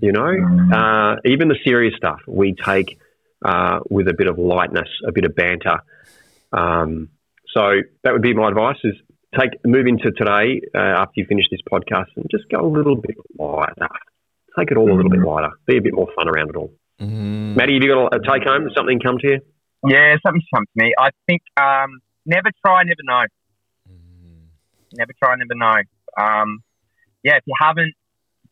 Speaker 4: You know, uh, even the serious stuff we take uh, with a bit of lightness, a bit of banter. Um, so that would be my advice: is take move into today uh, after you finish this podcast and just go a little bit lighter. Take it all a little bit lighter. Be a bit more fun around it all. Maddie, have you got a take home? Something come to you?
Speaker 3: Yeah, something's come to me. I think um, never try, never know. Never try, never know. Um, yeah, if you haven't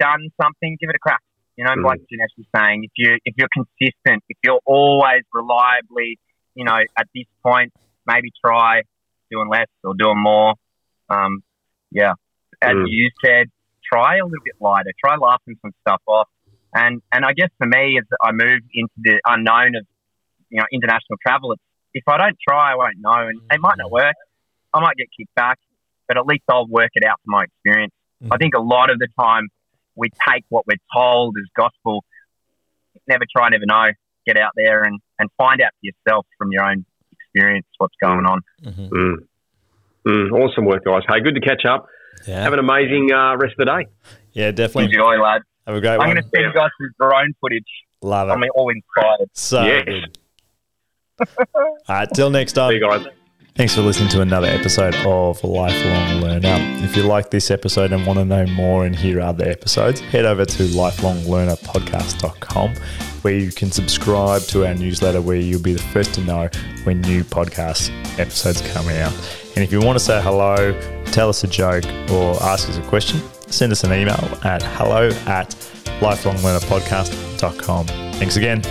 Speaker 3: done something, give it a crack. You know,
Speaker 4: Mm.
Speaker 3: like Janesh was saying, if you if you're consistent, if you're always reliably, you know, at this point, maybe try doing less or doing more. Um, yeah, as
Speaker 4: Mm.
Speaker 3: you said, try a little bit lighter. Try laughing some stuff off. And and I guess for me, as I move into the unknown of you know international travel, it's, if I don't try, I won't know, and it might not work. I might get kicked back, but at least I'll work it out from my experience. I think a lot of the time we take what we're told as gospel. Never try, never know. Get out there and, and find out for yourself from your own experience what's going on.
Speaker 4: Mm. Mm, awesome work, guys. Hey, good to catch up.
Speaker 2: yeah
Speaker 4: Have an amazing uh, rest of the day.
Speaker 2: yeah definitely
Speaker 3: Enjoy, lads.
Speaker 2: Have a great
Speaker 3: I'm
Speaker 2: one
Speaker 3: going to send you guys some drone footage.
Speaker 2: love it
Speaker 3: I'm all inspired.
Speaker 2: So
Speaker 4: Yes.
Speaker 2: good. *laughs* All right, till next
Speaker 4: See
Speaker 2: time.
Speaker 4: you guys.
Speaker 2: Thanks for listening to another episode of Lifelong Learner. If you like this episode and want to know more and hear other episodes, head over to lifelonglearnerpodcast.com where you can subscribe to our newsletter where you'll be the first to know when new podcast episodes come out. And if you want to say hello, tell us a joke, or ask us a question, send us an email at hello at lifelonglearnerpodcast.com. Thanks again.